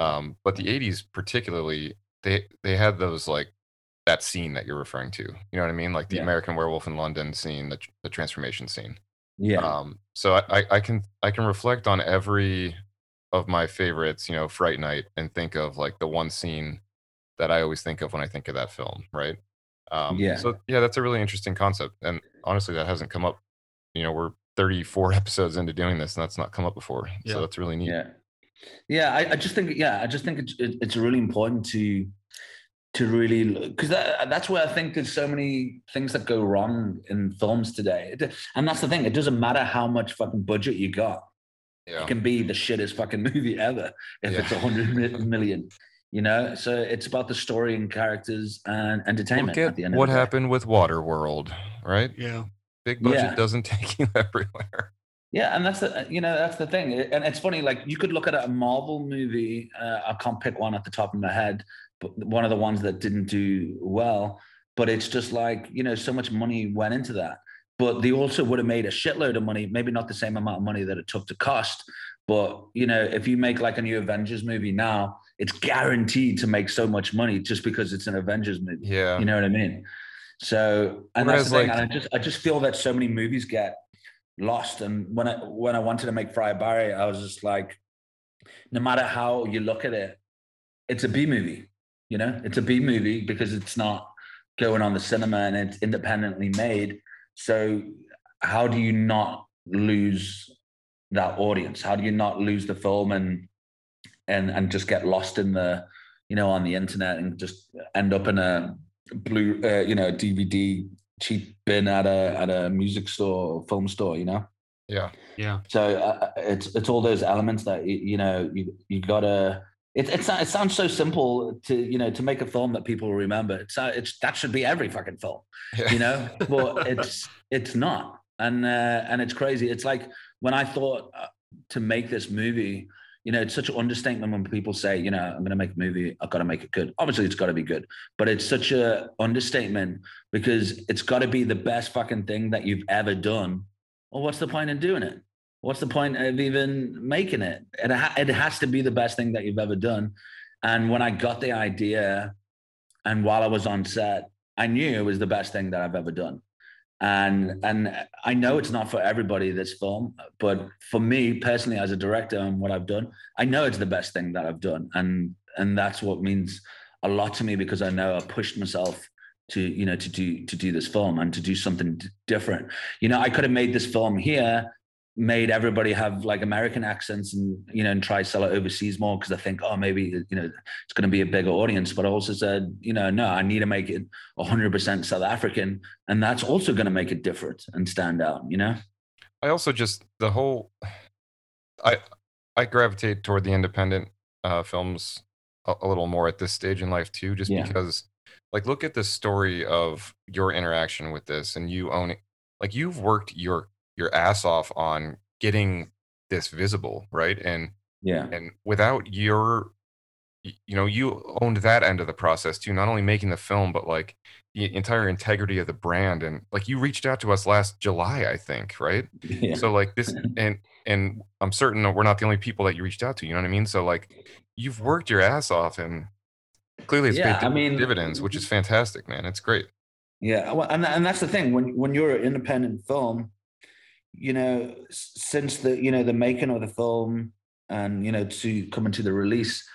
um, but the eighties particularly, they they had those like that scene that you're referring to. You know what I mean? Like the Yeah. American Werewolf in London scene, the, the transformation scene. Yeah. Um, so I, I, I can I can reflect on every of my favorites, you know, Fright Night, and think of like the one scene that I always think of when I think of that film, right? Um, Yeah. So yeah, that's a really interesting concept, and honestly, that hasn't come up. You know, we're 34 episodes into doing this, and that's not come up before. Yeah. So that's really neat. Yeah, yeah. I, I just think yeah, I just think it's it's really important to to really because that, that's where I think there's so many things that go wrong in films today, and that's the thing. It doesn't matter how much fucking budget you got. Yeah. It can be the shittest fucking movie ever if it's Yeah. a hundred million. You know, so it's about the story and characters and entertainment. Look at the end what of happened with Waterworld, right? Yeah. Big budget Yeah. doesn't take you everywhere. Yeah, and that's the you know that's the thing, and it's funny. Like you could look at a Marvel movie. Uh, I can't pick one at the top of my head, but one of the ones that didn't do well. But it's just like you know, so much money went into that. But they also would have made a shitload of money. Maybe not the same amount of money that it took to cost. But you know, if you make like a new Avengers movie now, it's guaranteed to make so much money just because it's an Avengers movie. Yeah. You know what I mean? So, and Whereas, that's the thing. like- and I just, I just feel that so many movies get lost. And when I, when I wanted to make Fried Barry, I was just like, no matter how you look at it, it's a B movie. You know, it's a B movie because it's not going on the cinema and it's independently made. So, how do you not lose that audience? How do you not lose the film and and and just get lost in the you know on the internet and just end up in a blue uh, you know DVD cheap bin at a at a music store or film store? You know. Yeah. Yeah. So uh, it's it's all those elements that you, you know you you gotta. It, it, it sounds so simple to you know to make a film that people will remember. It's uh, it's that should be every fucking film, Yeah. you know. but it's it's not, and uh, and it's crazy. It's like when I thought uh, to make this movie, you know, it's such an understatement when people say, you know, I'm going to make a movie, I've got to make it good. Obviously, it's got to be good, but it's such a understatement because it's got to be the best fucking thing that you've ever done. Well, what's the point in doing it? What's the point of even making it? It, ha- it has to be the best thing that you've ever done. And when I got the idea, and while I was on set, I knew it was the best thing that I've ever done. And and I know it's not for everybody this film, but for me personally, as a director and what I've done, I know it's the best thing that I've done, and and that's what means a lot to me because I know I pushed myself to you know to do to do this film and to do something different. You know, I could have made this film here made everybody have like American accents and you know and try sell it overseas more because I think oh maybe you know it's going to be a bigger audience. But I also said you know no I need to make it 100% South African and that's also going to make it different and stand out you know? I also just the whole I I gravitate toward the independent uh, films a, a little more at this stage in life too, just Yeah. because like look at the story of your interaction with this and you own it. Like you've worked your your ass off on getting this visible, right? And yeah. and without your you know you owned that end of the process too not only making the film but like the entire integrity of the brand and like you reached out to us last july i think right? Yeah. So like this and and i'm certain that we're not the only people that you reached out to you know what i mean? So like you've worked your ass off and clearly it's Yeah, paid I mean- dividends which is fantastic man. It's great. Yeah, well, and and that's the thing when when you're an independent film, you know, since the you know the making of the film and you know to coming to the release,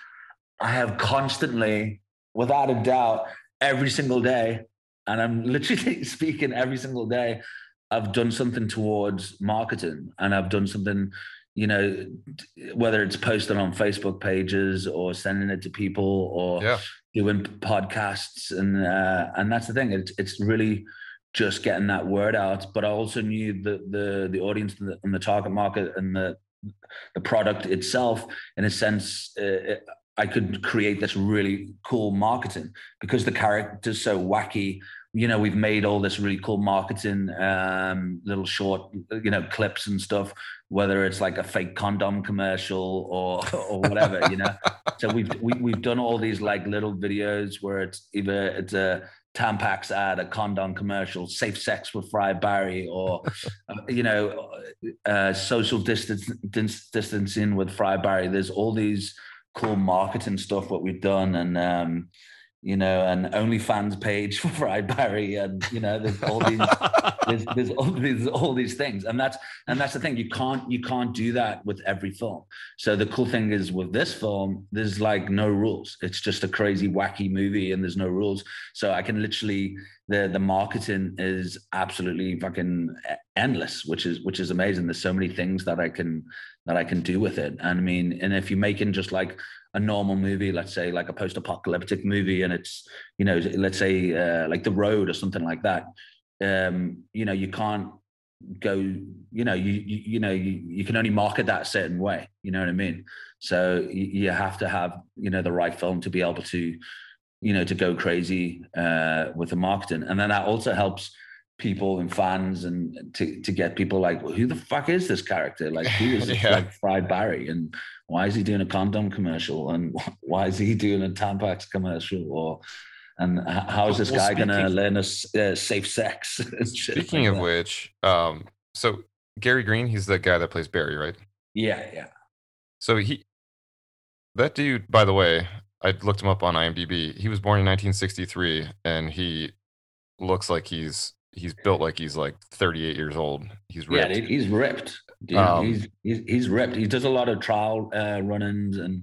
I have constantly, without a doubt, every single day, and I'm literally speaking every single day, I've done something towards marketing, and I've done something, you know, whether it's posting on Facebook pages or sending it to people or yeah. doing podcasts and uh, and that's the thing it's it's really just getting that word out but i also knew the the the audience and the, and the target market and the the product itself in a sense uh, it- i could create this really cool marketing because the character's so wacky. You know we've made all this really cool marketing um little short you know clips and stuff whether it's like a fake condom commercial or or whatever you know? So we've we, we've done all these like little videos where it's either it's a Tampax ad, a condom commercial, safe sex with Fried Barry, or uh, you know, uh, social distance, dis- distancing with Fried Barry. There's all these cool marketing stuff what we've done, and um, you know, an OnlyFans page for Fried Barry, and you know, there's all these, there's, there's all these, all these things, and that's and that's the thing. You can't you can't do that with every film. So the cool thing is with this film, there's like no rules. It's just a crazy wacky movie, and there's no rules. So I can literally the the marketing is absolutely fucking endless, which is which is amazing. There's so many things that I can that I can do with it. And I mean, and if you're making just like a normal movie, let's say like a post-apocalyptic movie, and it's you know, let's say uh, like The Road or something like that. Um, you know, you can't go. You know, you you, you know, you, you can only market that a certain way. You know what I mean? So you, you have to have you know the right film to be able to you know to go crazy uh, with the marketing, and then that also helps people and fans and to, to get people like well, who the fuck is this character like who is yeah. like fried barry and why is he doing a condom commercial and why is he doing a tampax commercial or and how is this well, guy gonna learn us uh, safe sex speaking like of that. which um so gary green he's the guy that plays barry right yeah yeah so he that dude by the way i looked him up on imdb he was born in 1963 and he looks like he's he's built like he's like 38 years old. He's ripped. Yeah, he's ripped. Dude, um, he's, he's he's ripped. He does a lot of trial uh, run-ins and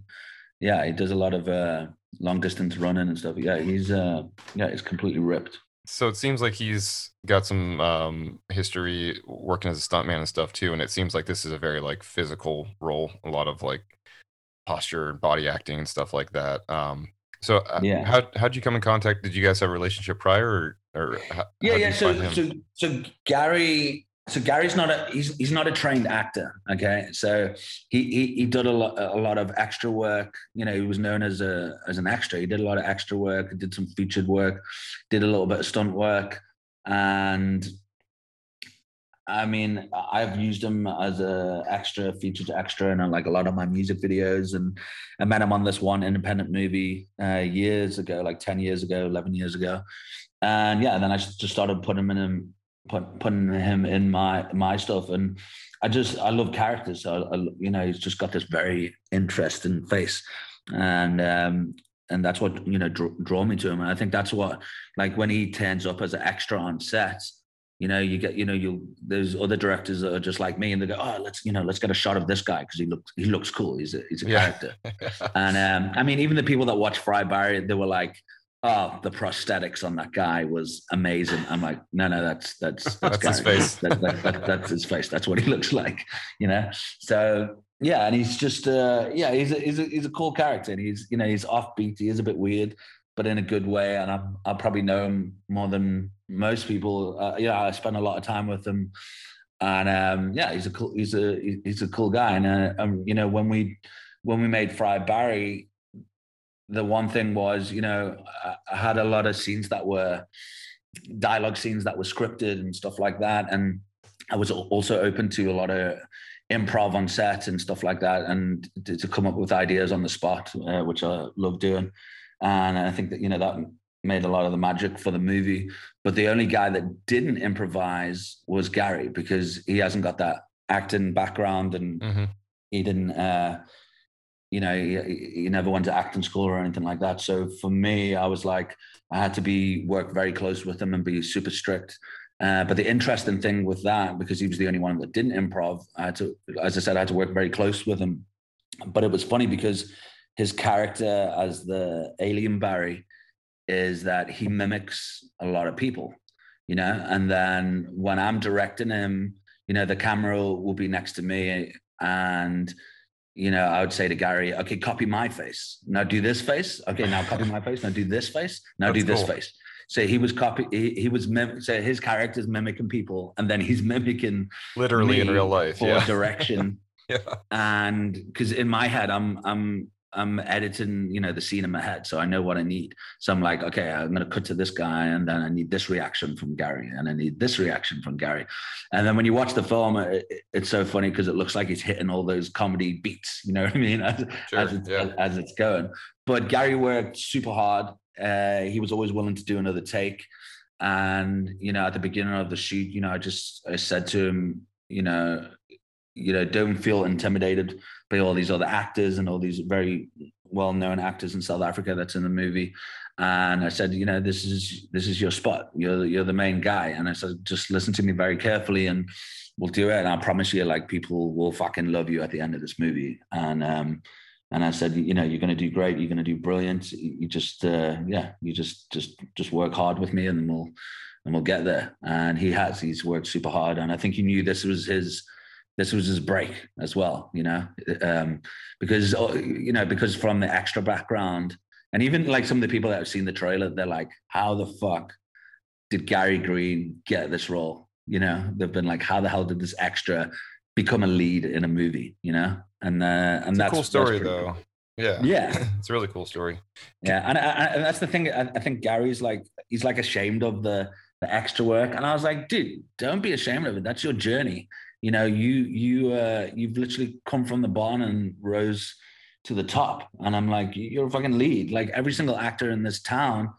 yeah, he does a lot of uh, long distance running and stuff. Yeah, he's uh yeah, he's completely ripped. So it seems like he's got some um, history working as a stuntman and stuff too, and it seems like this is a very like physical role. A lot of like posture and body acting and stuff like that. Um, so uh, yeah, how how'd you come in contact? Did you guys have a relationship prior, or, or how, yeah, yeah. So so so Gary. So Gary's not a he's he's not a trained actor. Okay, so he he, he did a lot a lot of extra work. You know, he was known as a as an extra. He did a lot of extra work. Did some featured work. Did a little bit of stunt work, and I mean, I've used him as a extra, featured extra, in like a lot of my music videos, and I met him on this one independent movie uh, years ago, like ten years ago, eleven years ago, and yeah, then I just started putting him in, put, putting him in my my stuff, and I just I love characters, so I, you know, he's just got this very interesting face, and um, and that's what you know drew, draw me to him, and I think that's what like when he turns up as an extra on set you know, you get, you know, you there's other directors that are just like me, and they go, oh, let's, you know, let's get a shot of this guy because he looks he looks cool. He's a he's a yeah. character. and um, I mean, even the people that watch Fried Barry, they were like, oh, the prosthetics on that guy was amazing. I'm like, no, no, that's that's that's, that's his face. That, that, that, that's his face. That's what he looks like, you know. So yeah, and he's just uh, yeah, he's a, he's a he's a cool character, and he's you know he's offbeat. He is a bit weird, but in a good way. And I I probably know him more than most people, uh, yeah, I spend a lot of time with him, and um, yeah, he's a cool, he's a he's a cool guy. And uh, um, you know, when we when we made Fried Barry, the one thing was, you know, I, had a lot of scenes that were dialogue scenes that were scripted and stuff like that, and I was also open to a lot of improv on set and stuff like that, and to, to come up with ideas on the spot, uh, which I love doing. And I think that you know that made a lot of the magic for the movie. But the only guy that didn't improvise was Gary because he hasn't got that acting background and mm-hmm. he didn't, uh, you know, he, never went to acting school or anything like that. So for me, I was like, I had to be work very close with him and be super strict. Uh, but the interesting thing with that, because he was the only one that didn't improv, I had to, as I said, I had to work very close with him. But it was funny because his character as the alien Barry is that he mimics a lot of people, you know. And then when I'm directing him, you know, the camera will be next to me, and you know, I would say to Gary, okay, copy my face. Now do this face. Okay, now copy my face. Now do this face. Now That's do this cool. face. So he was copy. He, he was mim- so his character's mimicking people, and then he's mimicking literally in real life for yeah. direction. yeah. And because in my head, I'm I'm I'm editing, you know, the scene in my head, so I know what I need. So I'm like, okay, I'm gonna cut to this guy, and then I need this reaction from Gary, and I need this reaction from Gary. And then when you watch the film, it, it's so funny because it looks like he's hitting all those comedy beats. You know what I mean? As, sure, as, it's, yeah. as it's going. But Gary worked super hard. Uh, he was always willing to do another take. And you know, at the beginning of the shoot, you know, I just I said to him, you know, you know, don't feel intimidated by all these other actors and all these very well-known actors in South Africa that's in the movie. And I said, you know, this is this is your spot. You're you're the main guy. And I said, just listen to me very carefully, and we'll do it. And I promise you, like people will fucking love you at the end of this movie. And um, and I said, you know, you're going to do great. You're going to do brilliant. You just, uh, yeah, you just just just work hard with me, and we'll and we'll get there. And he has. He's worked super hard, and I think he knew this was his this was his break as well, you know, um, because uh, you know because from the extra background, and even like some of the people that have seen the trailer, they're like, "How the fuck did Gary Green get this role?" You know, they've been like, "How the hell did this extra become a lead in a movie?" You know, and uh, and it's that's a cool story though. Yeah, Yeah. it's a really cool story. Yeah, and, I, and that's the thing. I, I think Gary's like he's like ashamed of the the extra work, and I was like, dude, don't be ashamed of it. That's your journey. You know, you you uh, you've literally come from the barn and rose to the top, and I'm like, you're a fucking lead. Like every single actor in this town,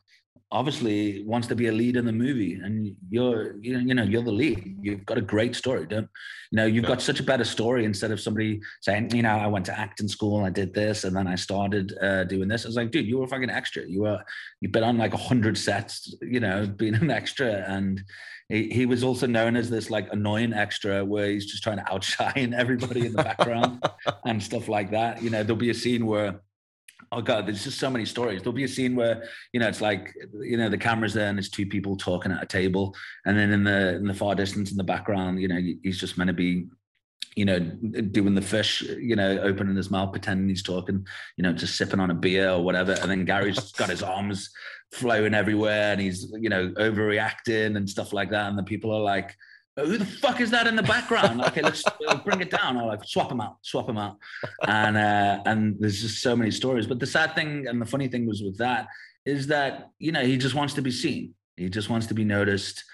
obviously wants to be a lead in the movie, and you're you know, you know you're the lead. You've got a great story. Don't you know? You've Yeah. got such a better story instead of somebody saying, you know, I went to acting school, I did this, and then I started uh, doing this. I was like, dude, you were a fucking extra. You were you've been on like a hundred sets, you know, being an extra, and he, he was also known as this like annoying extra where he's just trying to outshine everybody in the background and stuff like that. You know, there'll be a scene where oh god there's just so many stories. There'll be a scene where you know it's like you know the camera's there and there's two people talking at a table. And then in the in the far distance in the background you know he's just meant to be you know doing the fish you know opening his mouth pretending he's talking you know just sipping on a beer or whatever. And then gary's got his arms flowing everywhere and he's you know overreacting and stuff like that. And the people are like who the fuck is that in the background? okay, let's bring it down. Or like swap them out, swap them out. And uh, and there's just so many stories. But the sad thing and the funny thing was with that is that you know he just wants to be seen. He just wants to be noticed.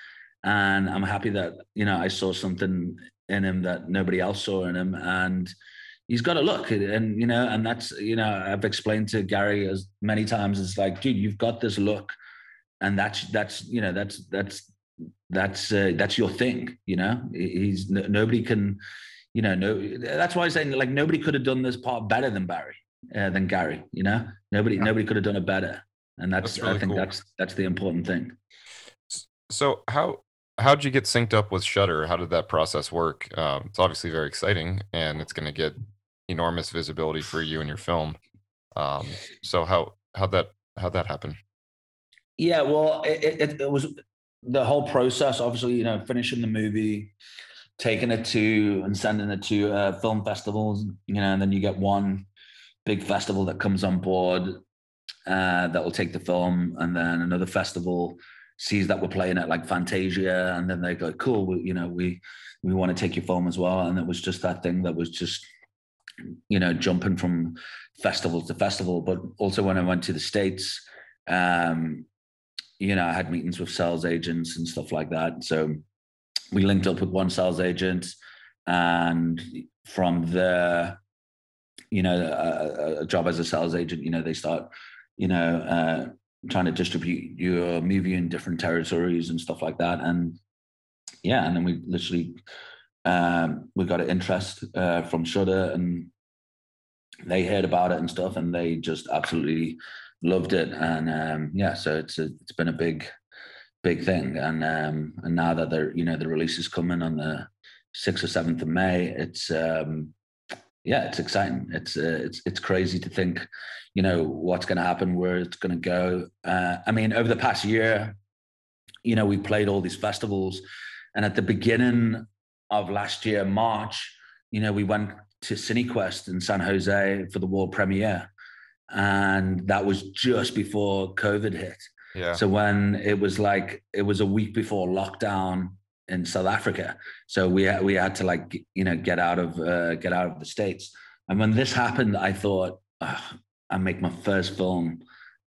And I'm happy that you know I saw something in him that nobody else saw in him, and he's got a look. And you know, and that's you know I've explained to Gary as many times. It's like, dude, you've got this look, and that's that's you know that's that's that's uh, that's your thing you know he's nobody can you know no that's why i'm saying like nobody could have done this part better than barry uh, than gary you know nobody Yeah. nobody could have done it better and that's, That's really i think cool. that's that's the important thing So how how did you get synced up with Shudder? How did that process work? Um, it's obviously very exciting, and it's going to get enormous visibility for you and your film. Um, so how how that how that happen? Yeah, well, it, it, it was the whole process. Obviously, you know, finishing the movie, taking it to and sending it to uh, film festivals. You know, and then you get one big festival that comes on board uh, that will take the film, and then another festival sees that we're playing at like Fantasia, and then they go, "Cool, we, you know, we we want to take your film as well." And it was just that thing that was just you know jumping from festival to festival. But also when I went to the states. Um, you know, I had meetings with sales agents and stuff like that. So we linked up with one sales agent, and from there, you know, a, a job as a sales agent, you know, they start, you know, uh, trying to distribute your movie in different territories and stuff like that. And yeah, and then we literally um, we got an interest uh, from Shudder, and they heard about it and stuff, and they just absolutely loved it. And um yeah so it's a, it's been a big big thing. And um and now that they're you know the release is coming on the 6th or 7th of may it's um yeah it's exciting. It's uh, it's it's crazy to think you know what's going to happen where it's going to go. Uh i mean over the past year you know we played all these festivals. And at the beginning of last year march you know we went to cinequest in san jose for the world premiere and that was just before COVID hit. Yeah. So when it was like it was a week before lockdown in South Africa, so we had, we had to like you know get out of uh, get out of the states. And when this happened, I thought "Ugh, I make my first film,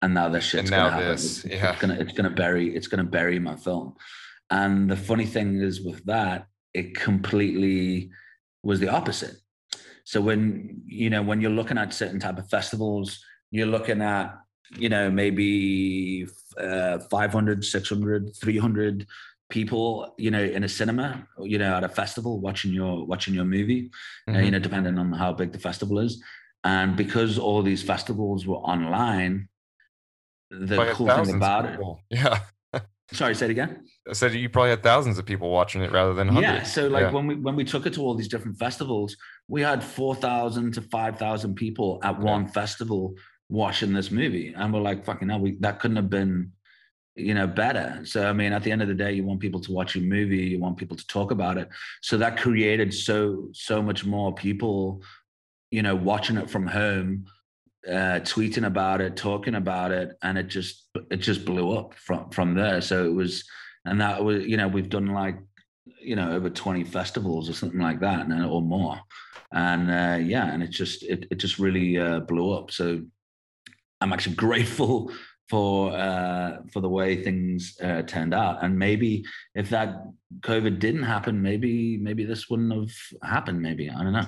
and now this shit's now gonna happen. It's- yeah. it's gonna it's gonna bury it's gonna bury my film. And the funny thing is with that, it completely was the opposite. So when you know when you're looking at certain type of festivals, you're looking at you know maybe uh, 500, 600, 300 people, you know, in a cinema, you know, at a festival watching your watching your movie, uh, Mhm. you know, depending on how big the festival is. And because all these festivals were online, the had cool thing about it. Yeah. Sorry, say it again. I said you probably had thousands of people watching it rather than hundreds. Yeah. So like Yeah. when we when we took it to all these different festivals, we had four thousand to five thousand people at one festival watching this movie, and we're like, fucking hell, we that couldn't have been, you know, better. So I mean, at the end of the day, you want people to watch your movie, you want people to talk about it. So that created so so much more people, you know, watching it from home. Uh, tweeting about it, talking about it, and it just it just blew up from from there. So it was, and that was you know we've done like you know over 20 festivals or something like that and- or more and uh, yeah and it just it, it just really uh, blew up so i'm actually grateful for uh, for the way things uh, turned out and maybe if that covid didn't happen maybe maybe this wouldn't have happened maybe i don't know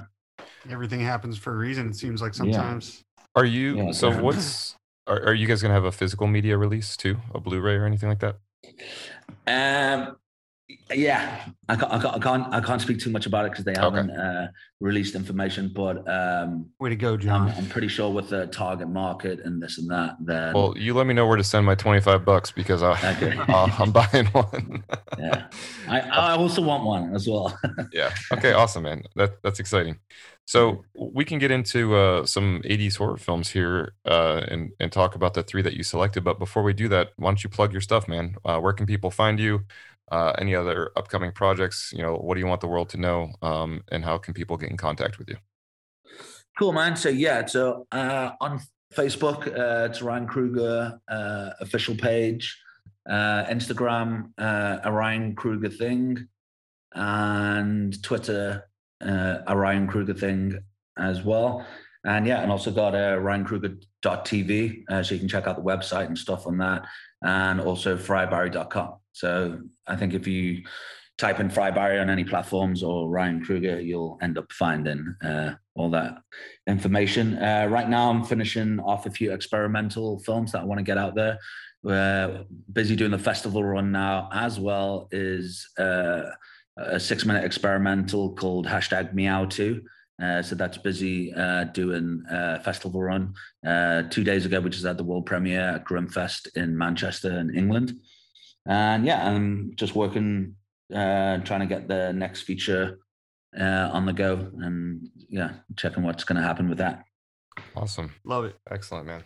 Everything happens for a reason. It seems like sometimes. Are you Yeah, so definitely. what's are, are you guys gonna have a physical media release too? A Blu-ray or anything like that? Um, yeah, I can't, I can't, I can't, I can't speak too much about it because they haven't uh, released information. But um, Way to go, I'm, John. I'm pretty sure with the target market and this and that, then Well, you let me know where to send my 25 bucks because I, Okay. uh, I'm buying one. yeah, I, I also want one as well. yeah. Okay. Awesome, man. That that's exciting. So we can get into uh, some 80s horror films here uh, and and talk about the three that you selected. But before we do that, why don't you plug your stuff, man? Uh, where can people find you? Uh, any other upcoming projects? You know, what do you want the world to know? Um, and how can people get in contact with you? cool, man. So yeah, so uh, on Facebook, uh, it's Ryan Kruger uh, official page, uh, Instagram, uh, a Ryan Kruger thing, and Twitter, uh, a Ryan Kruger thing as well. And yeah, and also got uh, ryankruger.tv, uh, so you can check out the website and stuff on that, and also friedbarry.com. So I think if you type in Fried Barry on any platforms or Ryan Kruger, you'll end up finding uh, all that information. Uh, right now, I'm finishing off a few experimental films that I want to get out there. We're busy doing the festival run now, as well as uh, a six minute experimental called hashtag Meow 2. Uh, so that's busy uh, doing uh, festival run. Uh, two days ago, we just had the world premiere at Grimmfest in Manchester, in England. And yeah, I'm just working uh, trying to get the next feature uh, on the go and yeah, checking what's going to happen with that. Awesome. Love it. Excellent, man.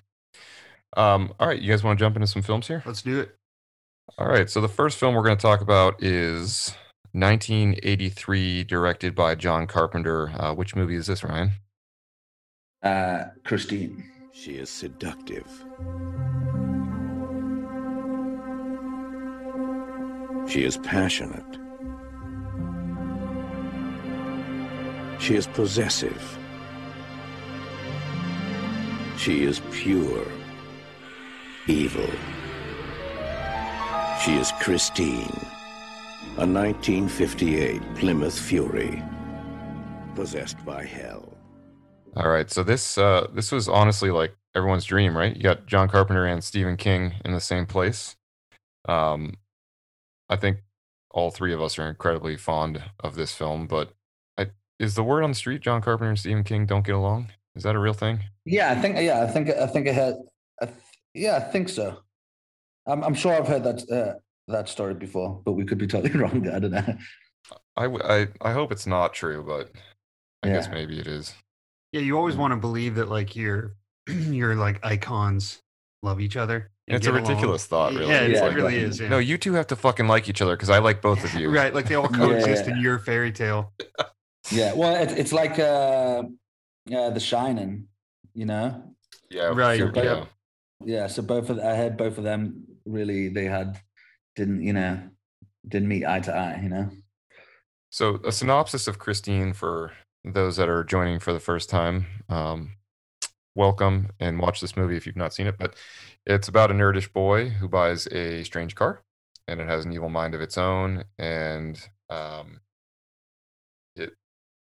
Um, all right, you guys want to jump into some films here? Let's do it. All right, so the first film we're going to talk about is 1983, directed by John Carpenter. Uh, which movie is this, Ryan? Uh, Christine. She is seductive. She is passionate. She is possessive. She is pure. Evil. She is Christine, a 1958 Plymouth Fury, possessed by hell. All right, so this uh, this was honestly like everyone's dream, right? You got John Carpenter and Stephen King in the same place. Um, I think all three of us are incredibly fond of this film, but I, is the word on the street John Carpenter and Stephen King don't get along? Is that a real thing? Yeah, I think. Yeah, I think. I think I had. I th- yeah, I think so. I'm, I'm sure I've heard that uh, that story before, but we could be totally wrong. I don't know. I, I, I hope it's not true, but I guess maybe it is. Yeah, you always want to believe that like your your like icons love each other. and It's a get along. ridiculous thought, really. Yeah, It's it like- really is. Yeah. No, you two have to fucking like each other because I like both of you. Right, like they all Yeah. coexist in your fairy tale. Yeah, well, it, it's like uh, uh, The Shining, you know. Yeah. Right, sure, yeah. yeah. Yeah, so both of I had both of them really. They had didn't you know didn't meet eye to eye, you know. So, a synopsis of Christine for those that are joining for the first time. Um, welcome and watch this movie if you've not seen it. But it's about a nerdish boy who buys a strange car, and it has an evil mind of its own, and um, it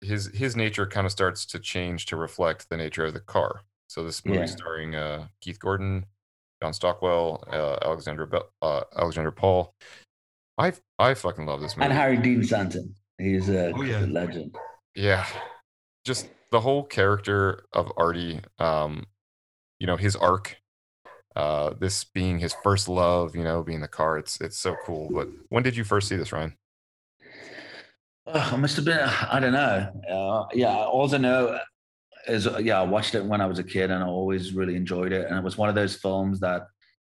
his his nature kind of starts to change to reflect the nature of the car. So, this movie Yeah. starring uh, Keith Gordon, John Stockwell, uh, Alexander Be- uh, Alexandra Paul. I I fucking love this movie. And Harry Dean Stanton, he's a Oh, yeah. legend. Yeah. Just the the whole character of Artie, um, you know, his arc, uh, this being his first love, you know, being the car, it's it's so cool. But when did you first see this, Ryan? Oh, I must have been. I don't know. Uh, yeah, all I know is yeah, I watched it when I was a kid, and I always really enjoyed it. And it was one of those films that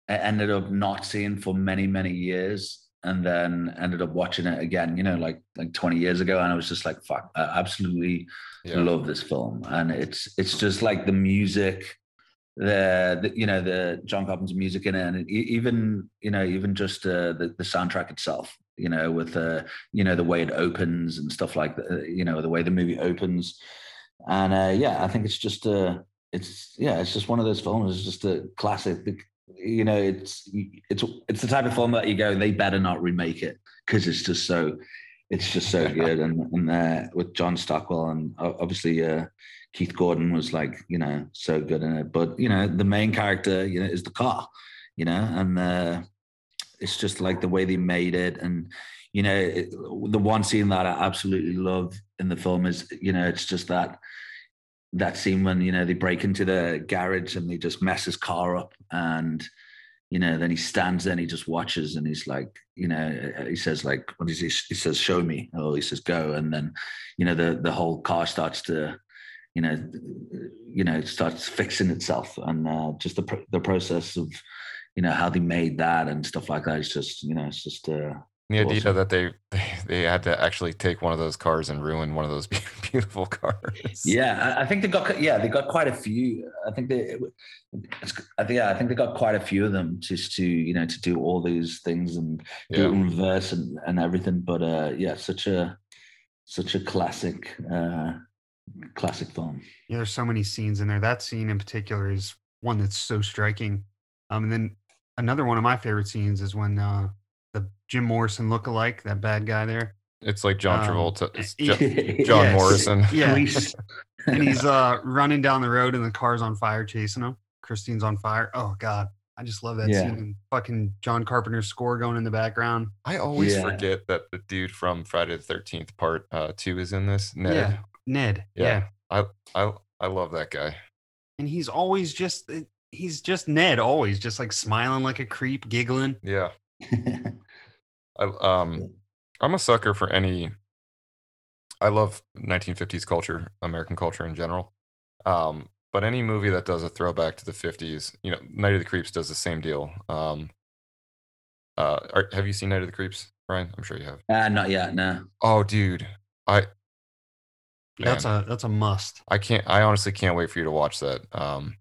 I ended up not seeing for many many years, and then ended up watching it again. You know, like like twenty years ago, and I was just like, "Fuck!" I absolutely Yeah. love this film, and it's it's just like the music, the, the you know the John Carpenter's music in it, and even you know even just uh, the the soundtrack itself. You know, with uh, you know the way it opens and stuff like that. You know, the way the movie opens, and uh, yeah, I think it's just uh it's yeah, it's just one of those films. It's just a classic. You know, it's it's it's the type of film that you go, they better not remake it because it's just so it's just so good. And and uh, with John Stockwell and obviously uh, Keith Gordon was like you know so good in it. But you know, the main character you know is the car. You know, and uh, it's just like the way they made it and you know the one scene that i absolutely love in the film is you know it's just that that scene when you know they break into the garage and they just mess his car up and you know then he stands there and he just watches and he's like you know he says like what is he he says show me oh he says go and then you know the the whole car starts to you know you know starts fixing itself and uh, just the the process of you know how they made that and stuff like that. It's just you know it's just uh The idea Awesome. that they, they they had to actually take one of those cars and ruin one of those beautiful cars. yeah. I, I think they got yeah they got quite a few. I think they it's, I think yeah I think they got quite a few of them just to you know to do all these things and do it in reverse and, and everything. But uh yeah, such a such a classic uh classic film. Yeah, there's so many scenes in there. That scene in particular is one that's so striking. Um, and then another one of my favorite scenes is when uh, the Jim Morrison lookalike, that bad guy there, It's like John Um, Travolta. It's yeah. Jo- John Yes. Morrison. Yeah. Grease. and he's uh, running down the road and the car's on fire chasing him. Christine's on fire. Oh God, I just love that Yeah. scene. And fucking John Carpenter's score going in the background. I always Yeah. forget that the dude from Friday the Thirteenth Part uh, Two is in this. Ned. Yeah, Ned. Yeah. yeah. I I love that guy. and he's always just uh, he's just Ned, always just like smiling like a creep, giggling. Yeah. I um I'm a sucker for any I love 1950s culture, American culture in general. Um but any movie that does a throwback to the 50s, you know, Night of the Creeps does the same deal. Um uh are, have you seen Night of the Creeps, Ryan? I'm sure you have. uh, not yet. No. Oh dude. I That's a that's a must. I can't. I honestly can't wait for you to watch that. Um,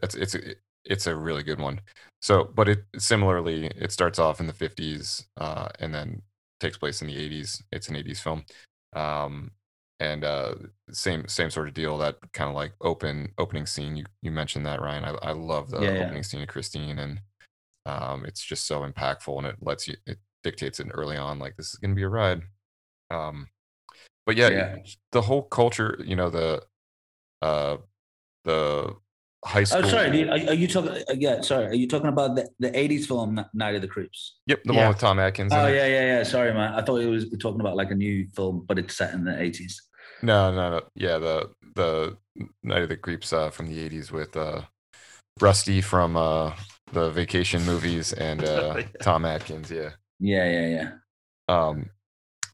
that's it's a, it's a really good one. So, but it similarly, it starts off in the fifties, uh, and then takes place in the eighties. It's an eighties film, um, and uh, same same sort of deal. That kind of like open opening scene. You you mentioned that Ryan. I I love the Yeah, yeah. opening scene of Christine, and um, it's just so impactful, and it lets you it dictates it early on. Like this is gonna be a ride. Um, but yeah, Yeah. the whole culture. You know the uh the high school. Oh, sorry. do you- Are, are you talking? uh, Yeah, sorry. Are you talking about the, the '80s film Night of the Creeps? Yep, the Yeah. one with Tom Atkins. Oh yeah, yeah, yeah. Sorry, man. I thought it was talking about like a new film, but it's set in the '80s. No, no, no. Yeah, the the Night of the Creeps uh, from the '80s with uh, Rusty from uh, the Vacation movies and uh, Yeah. Tom Atkins. Yeah. Yeah, yeah, yeah. Um,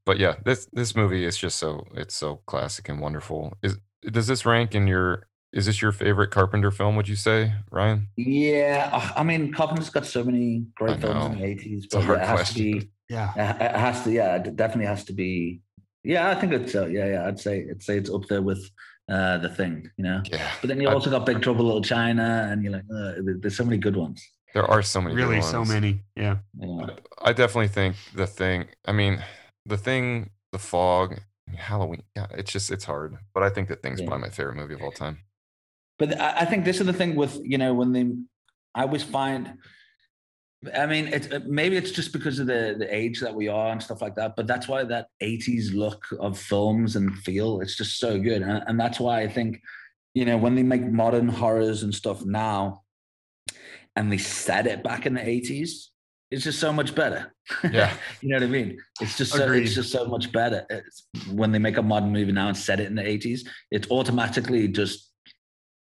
but yeah, this this movie is just so it's so classic and wonderful. Is does this rank in your? Is this your favorite Carpenter film? Would you say, Ryan? Yeah, uh, I mean, Carpenter's got so many great films in the '80s, a but hard yeah, it has question. to be. Yeah. It it has to. Yeah, it definitely has to be. Yeah, I think it's. Uh, yeah, yeah. I'd say. I'd say it's up there with uh, the thing. You know. Yeah. But then you I- also got Big Trouble in Little China, and you're like, uh, there's so many good ones. There are so many. good Really, so many. Yeah. You know? I definitely think the thing. I mean, the thing, the fog, Halloween. Yeah, it's just it's hard. But I think the thing's Yeah. probably my favorite movie of all time. But I, I think this is the thing with you know when they, I always find, I mean, it's uh, maybe it's just because of the the age that we are and stuff like that. But that's why that '80s look of films and feel it's just so good, and, and that's why I think, you know, when they make modern horrors and stuff now, and they set it back in the '80s, it's just so much better. Yeah. you know what I mean? It's just so, Agreed. it's just so much better. It's, when they make a modern movie now and set it in the 80s, it's automatically just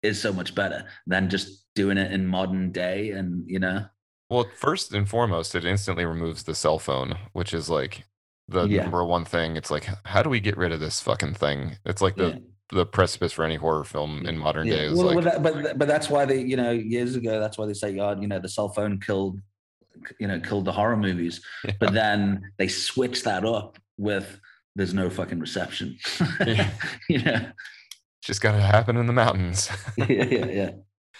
is so much better than just doing it in modern day and you know Well, first and foremost, it instantly removes the cell phone, which is like the Yeah. number one thing. It's like, how do we get rid of this fucking thing? It's like the yeah. the precipice for any horror film in modern Yeah. days. Well, like, well, that, but but that's why they you know years ago that's why they say God you know the cell phone killed you know killed the horror movies but then they switched that up with there's no fucking reception Yeah. you know just got to happen in the mountains. yeah yeah yeah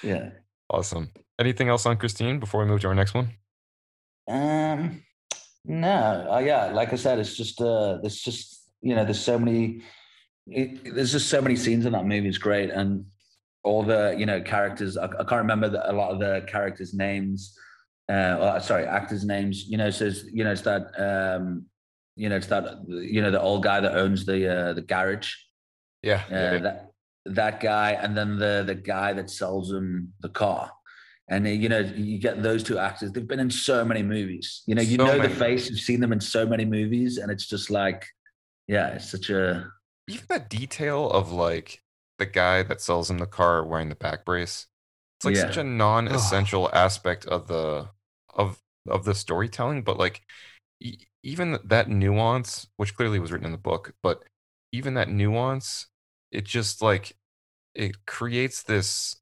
yeah awesome. Anything else on Christine before we move to our next one? Um, no, uh, yeah, like I said, it's just uh, there's just you know, there's so many, it, there's just so many scenes in that movie. It's great, and all the you know characters. I, I can't remember the, a lot of the characters' names. Uh, or, sorry, actors' names. You know, so it's, you know, it's that um, you know, it's that you know the old guy that owns the uh, the garage. Yeah. Uh, yeah, yeah. that that guy, and then the the guy that sells him the car. And you know, you get those two actors. They've been in so many movies. You know, you So know many. the face. You've seen them in so many movies, and it's just like, yeah, it's such a Even that detail of like the guy that sells him the car wearing the back brace. It's like such a non-essential aspect of the of of the storytelling, but like e- even that nuance, which clearly was written in the book, but even that nuance, it just like it creates this.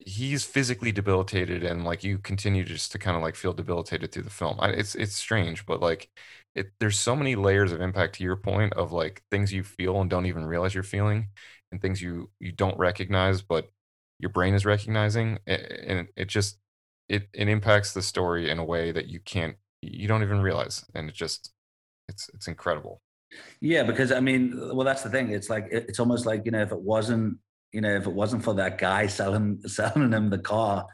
He's physically debilitated, and like you continue just to kind of like feel debilitated through the film. I, it's it's strange, but like it, there's so many layers of impact to your point of like things you feel and don't even realize you're feeling, and things you you don't recognize, but your brain is recognizing, and it just it it impacts the story in a way that you can't you don't even realize, and it just it's it's incredible. Yeah. Because I mean, well, that's the thing. It's like it's almost like you know, if it wasn't you know, if it wasn't for that guy selling selling him the car,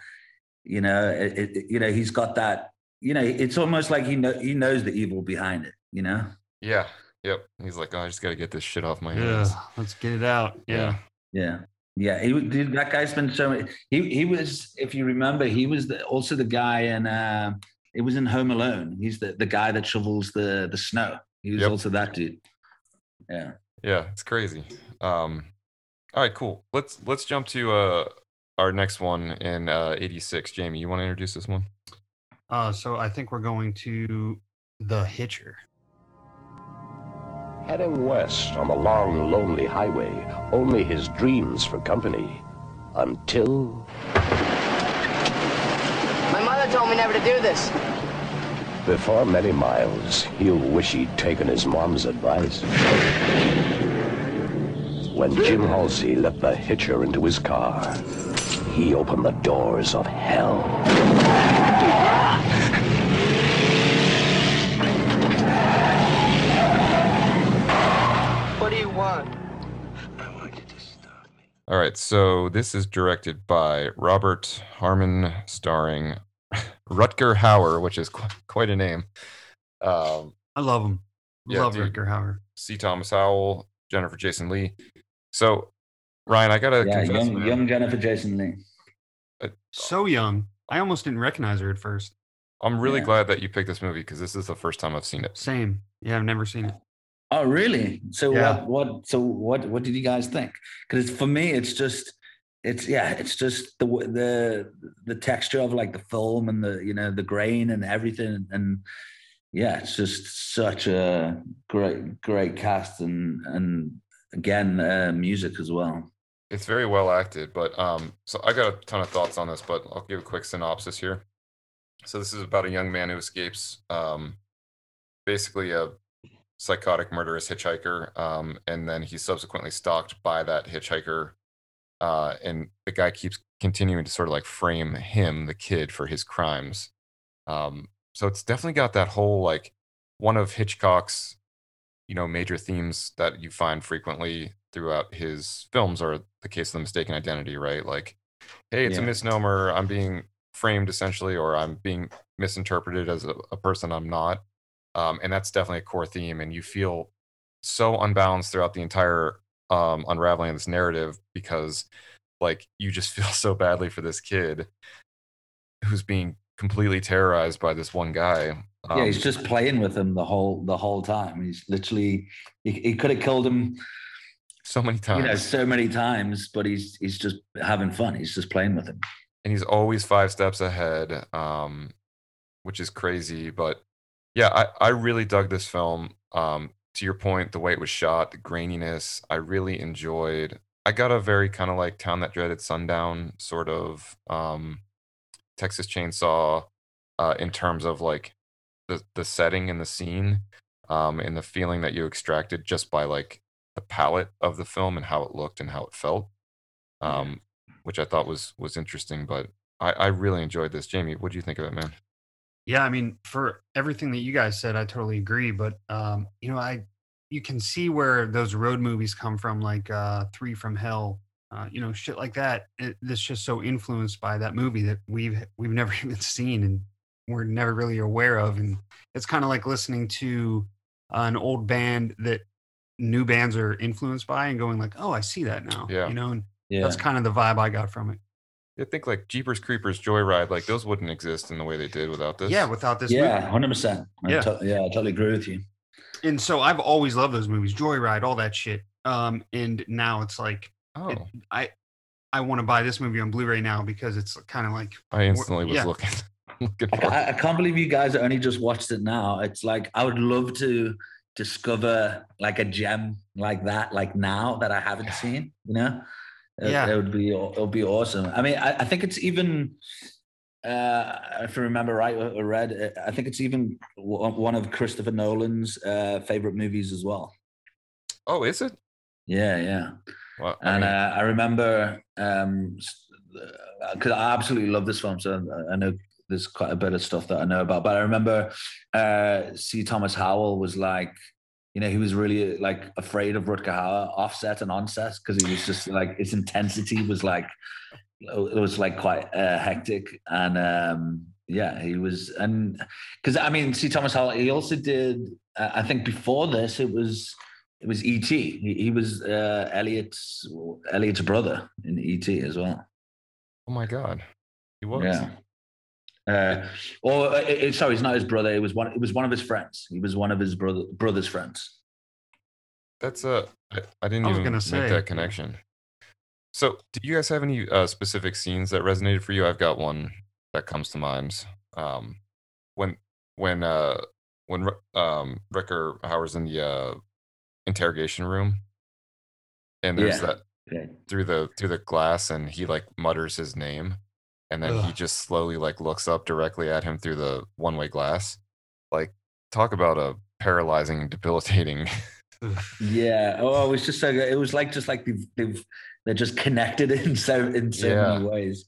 you know, it, it, you know, he's got that. You know, it's almost like he know he knows the evil behind it. You know. Yeah. Yep. He's like, oh, I just got to get this shit off my hands. Yeah, let's get it out. Yeah. Yeah. Yeah, he dude, that guy's been so. He he was, if you remember, he was the, also the guy in. Uh, it was in Home Alone. He's the, the guy that shovels the the snow. He was Yep. also that dude. Yeah. Yeah, it's crazy. Um, all right, cool. Let's let's jump to uh our next one in uh 86. Jamie, you want to introduce this one? Uh, so I think we're going to The Hitcher. Heading west on the long, lonely highway, only his dreams for company. Until My mother told me never to do this. Before many miles, he'll wish he'd taken his mom's advice. When Jim Halsey let the hitcher into his car, he opened the doors of hell. What do you want? I want you to stop me. All right, so this is directed by Robert Harmon, starring Rutger Hauer, which is qu- quite a name. Um, I love him. Yeah, love dude. Rutger Hauer. C. Thomas Howell, Jennifer Jason Lee. So, Ryan, I gotta Yeah, confess, young young Jennifer Jason Lee. So young. I almost didn't recognize her at first. I'm really Yeah. glad that you picked this movie because this is the first time I've seen it. Same. Yeah, I've never seen it. Oh, really? So Yeah. what? What? So what? What did you guys think? Because for me, it's just, it's yeah, it's just the the the texture of like the film and the you know the grain and everything and yeah, it's just such a great great cast and and again uh, music as well. It's very well acted, but um, so I got a ton of thoughts on this, but I'll give a quick synopsis here. So this is about a young man who escapes, um, basically a psychotic murderous hitchhiker, um, and then he's subsequently stalked by that hitchhiker, uh, and the guy keeps continuing to sort of like frame him, the kid, for his crimes. Um, so it's definitely got that whole like one of Hitchcock's, you know, major themes that you find frequently throughout his films are the case of the mistaken identity, right? Like, hey, it's a misnomer. I'm being framed essentially, or I'm being misinterpreted as a, a person I'm not. Um, and that's definitely a core theme. And you feel so unbalanced throughout the entire um, unraveling this narrative because, like, you just feel so badly for this kid who's being completely terrorized by this one guy. Um, yeah, he's just playing with him the whole the whole time. He's literally he, he could have killed him, so many times. you know, so many times, but he's he's just having fun. He's just playing with him. and he's always five steps ahead, um, which is crazy. But yeah, I, I really dug this film. Um, to your point, the way it was shot, the graininess, I really enjoyed. I got a very kind of like Town That Dreaded Sundown sort of um, Texas Chainsaw uh, in terms of like the the setting and the scene, um, and the feeling that you extracted just by like the palette of the film and how it looked and how it felt um, which I thought was was interesting. But I, I really enjoyed this. Jamie, what do you think of it, man? Yeah, I mean, for everything that you guys said, I totally agree. But um, you know, I you can see where those road movies come from, like uh, Three from Hell, uh, you know, shit like that. It, that's just so influenced by that movie that we've we've never even seen and we're never really aware of. And it's kind of like listening to an old band that new bands are influenced by and going like, oh, I see that now. Yeah. you know, and Yeah, that's kind of the vibe I got from it. I think like Jeepers Creepers, Joyride, like those wouldn't exist in the way they did without this. Yeah, without this yeah, hundred percent. Yeah. yeah, I totally agree with you. and so I've always loved those movies, Joyride, all that shit. Um, and now it's like Oh, it, I I want to buy this movie on Blu-ray now because it's kind of like I instantly was yeah. looking looking I, I, I can't believe you guys only just watched it now. It's like I would love to discover like a gem like that, like now that I haven't seen. You know, It- Yeah. it would be it would be awesome. I mean, I, I think it's even. Uh, if I remember right, I read. uh, I think it's even one of Christopher Nolan's uh, favorite movies as well. Oh, is it? Yeah, yeah. Well, I And mean, uh, I remember um because I absolutely love this film, so I- I know there's quite a bit of stuff that I know about. But I remember uh C. Thomas Howell was like, you know, he was really like afraid of Rutger Hauer offset and onset because he was just like his intensity was like it was like quite uh, hectic. And um yeah he was and because i mean C. Thomas Howell he also did uh, i think before this it was it was E.T. he, he was uh Elliott's Elliott's brother in E.T. as well. Oh my god, he was. yeah uh or uh, uh, sorry it's not his brother it was one it was one of his friends he was one of his brother brother's friends That's uh, I, I didn't I was even gonna make say, that connection. So, do you guys have any uh, specific scenes that resonated for you? I've got one that comes to mind. Um, when when uh when Ru- um Rutger Hauer's in the uh, interrogation room, and there's Yeah. that okay through the through the glass, and he like mutters his name, and then he just slowly like looks up directly at him through the one way glass. Like, talk about a paralyzing and debilitating. Yeah. Oh, it was just so good. It was like just like they've, they've they're just connected in so in so Yeah. many ways.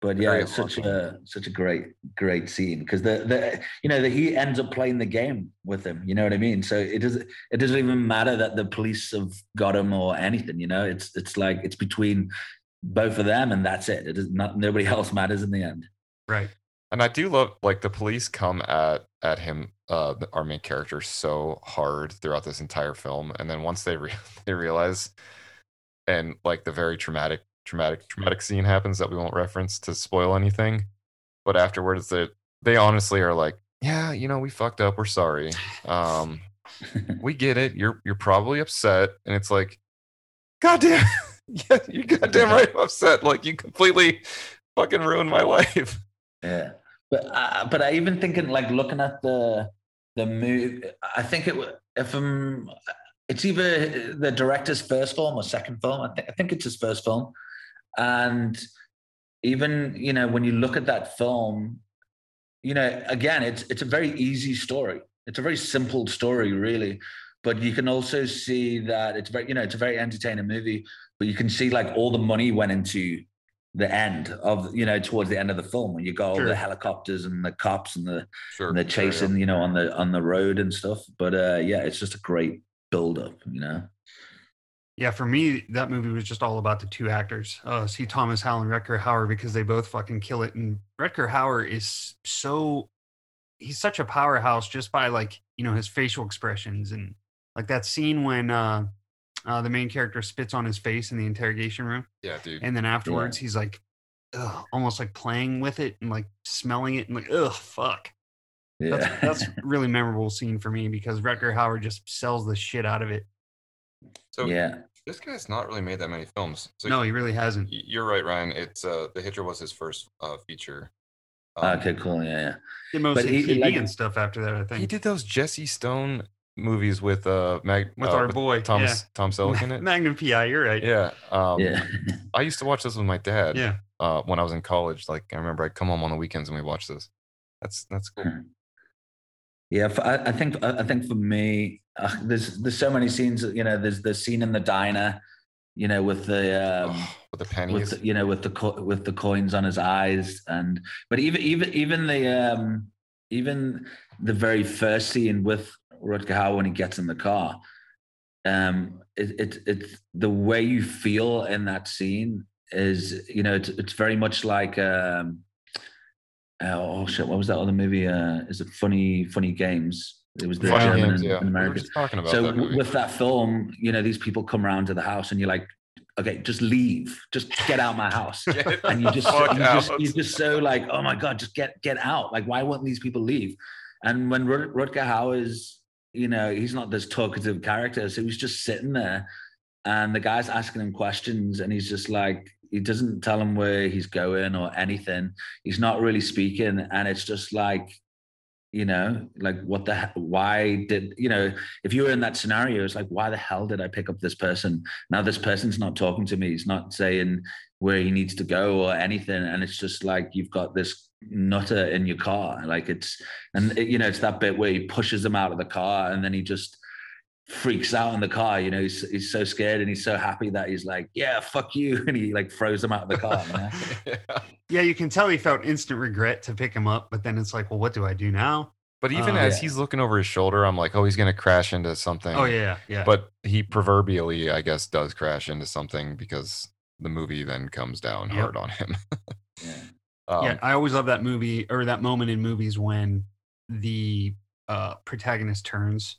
But yeah, Very it's such a such a great great scene because the the you know that he ends up playing the game with him. You know what I mean? So it doesn't it doesn't even matter that the police have got him or anything. You know, it's it's like it's between both of them and that's it. It is not nobody else matters in the end. right. And I do love like the police come at at him, uh, our main character, so hard throughout this entire film, and then once they re- they realize, and like the very traumatic, traumatic, traumatic scene happens that we won't reference to spoil anything, but afterwards they they honestly are like, yeah, you know, we fucked up, we're sorry, um, we get it, you're you're probably upset, and it's like, goddamn, yeah, you're goddamn right, I'm upset, like you completely fucking ruined my life. Yeah, but uh, but I even thinking like looking at the the movie. I think it if um, it's either the director's first film or second film. I think I think it's his first film, and even you know when you look at that film, you know again it's it's a very easy story. It's a very simple story, really. But you can also see that it's very you know it's a very entertaining movie. But you can see like all the money went into the end of you know towards the end of the film when you got all the helicopters and the cops and the Sure, and the sure, yeah. chasing you know on the on the road and stuff but uh yeah it's just a great build up you know Yeah, for me, that movie was just all about the two actors, uh, C. Thomas Howell and Rutger Hauer, because they both fucking kill it. And Rutger Hauer is so, he's such a powerhouse just by like, you know, his facial expressions and like that scene when uh, uh, the main character spits on his face in the interrogation room. Yeah, dude. And then afterwards, he's like ugh, almost like playing with it and like smelling it and like ugh fuck. Yeah. that's a really memorable scene for me because Rutger Hauer just sells the shit out of it. So yeah. this guy's not really made that many films. So no, he really hasn't. you're right, Ryan. It's uh, The Hitcher was his first uh, feature. Um, Okay, cool. Yeah, yeah. Did mostly he- TV like- and stuff after that. I think He did those Jesse Stone movies with uh, Mag with uh, our boy Thomas Tom Selleck in it. Magnum PI. You're right. Yeah. Um, yeah. I used to watch this with my dad. Yeah. Uh, when I was in college, like I remember I'd come home on the weekends and we watched this. That's that's cool. Yeah, for, I, I think I I think for me, uh, there's there's so many scenes. You know, there's the scene in the diner, you know, with the um, with the with pennies. the, you know with the co- with the coins on his eyes, and but even even even the um, even the very first scene with Rutger Hauer when he gets in the car, um, it it it's the way you feel in that scene is you know it's it's very much like um, oh shit, what was that other movie? Uh, is it Funny Funny Games? It was the Final German Games, and, yeah. and We American. just So that with that film, you know, these people come around to the house, and you're like, okay, just leave, just get out my house. And you just, you just you're just so like, oh my god, just get get out. Like, why won't these people leave? And when Rut- Rutger Hauer's, you know, he's not this talkative character, so he's just sitting there, and the guy's asking him questions, and he's just like, he doesn't tell him where he's going or anything. He's not really speaking, and it's just like, you know, like what the why did you know if you were in that scenario, it's like why the hell did I pick up this person? Now this person's not talking to me. He's not saying where he needs to go or anything, and it's just like you've got this nutter in your car. Like it's and it- you know it's that bit where he pushes him out of the car, and then he just freaks out in the car. You know, he's he's so scared and he's so happy that he's like, yeah, fuck you, and he like throws him out of the car. You know? yeah. Yeah, you can tell he felt instant regret to pick him up, but then it's like, well, what do I do now? But even Uh, as Yeah. he's looking over his shoulder, I'm like, oh, he's gonna crash into something. Oh yeah, yeah. But he proverbially, I guess, does crash into something because the movie then comes down Yep. hard on him. Yeah. Um, yeah, I always love that movie or that moment in movies when the uh, protagonist turns.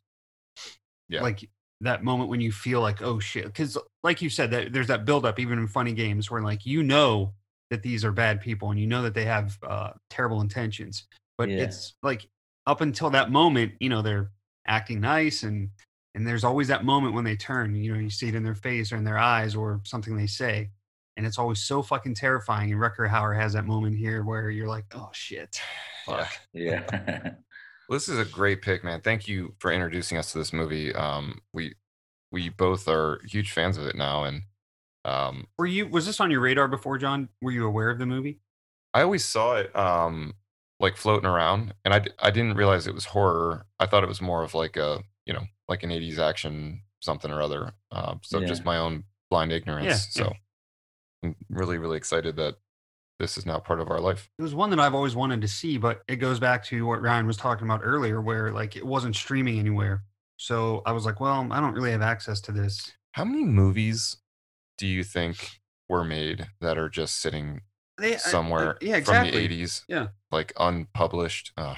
Yeah. Like that moment when you feel like, oh shit, because like you said, that there's that buildup even in funny games where like you know that these are bad people and you know that they have uh, terrible intentions, but Yeah. it's like up until that moment, you know, they're acting nice and and there's always that moment when they turn. You know, you see it in their face or in their eyes or something they say and it's always so fucking terrifying. And Rutger Hauer has that moment here where you're like, oh shit, fuck. Yeah. Well, this is a great pick, man. Thank you for introducing us to this movie. Um, we we both are huge fans of it now, and um, Were you was this on your radar before, John? Were you aware of the movie? I always saw it um, like floating around, and I I didn't realize it was horror. I thought it was more of like a you know like an '80s action something or other. Uh, so Yeah. just my own blind ignorance. yeah. So I'm really really excited that this is now part of our life. It was one that I've always wanted to see, but it goes back to what Ryan was talking about earlier, where like it wasn't streaming anywhere. So I was like, well, I don't really have access to this. How many movies do you think were made that are just sitting They, I- I- somewhere yeah, exactly. from the 80s? Yeah. Like unpublished. Ugh,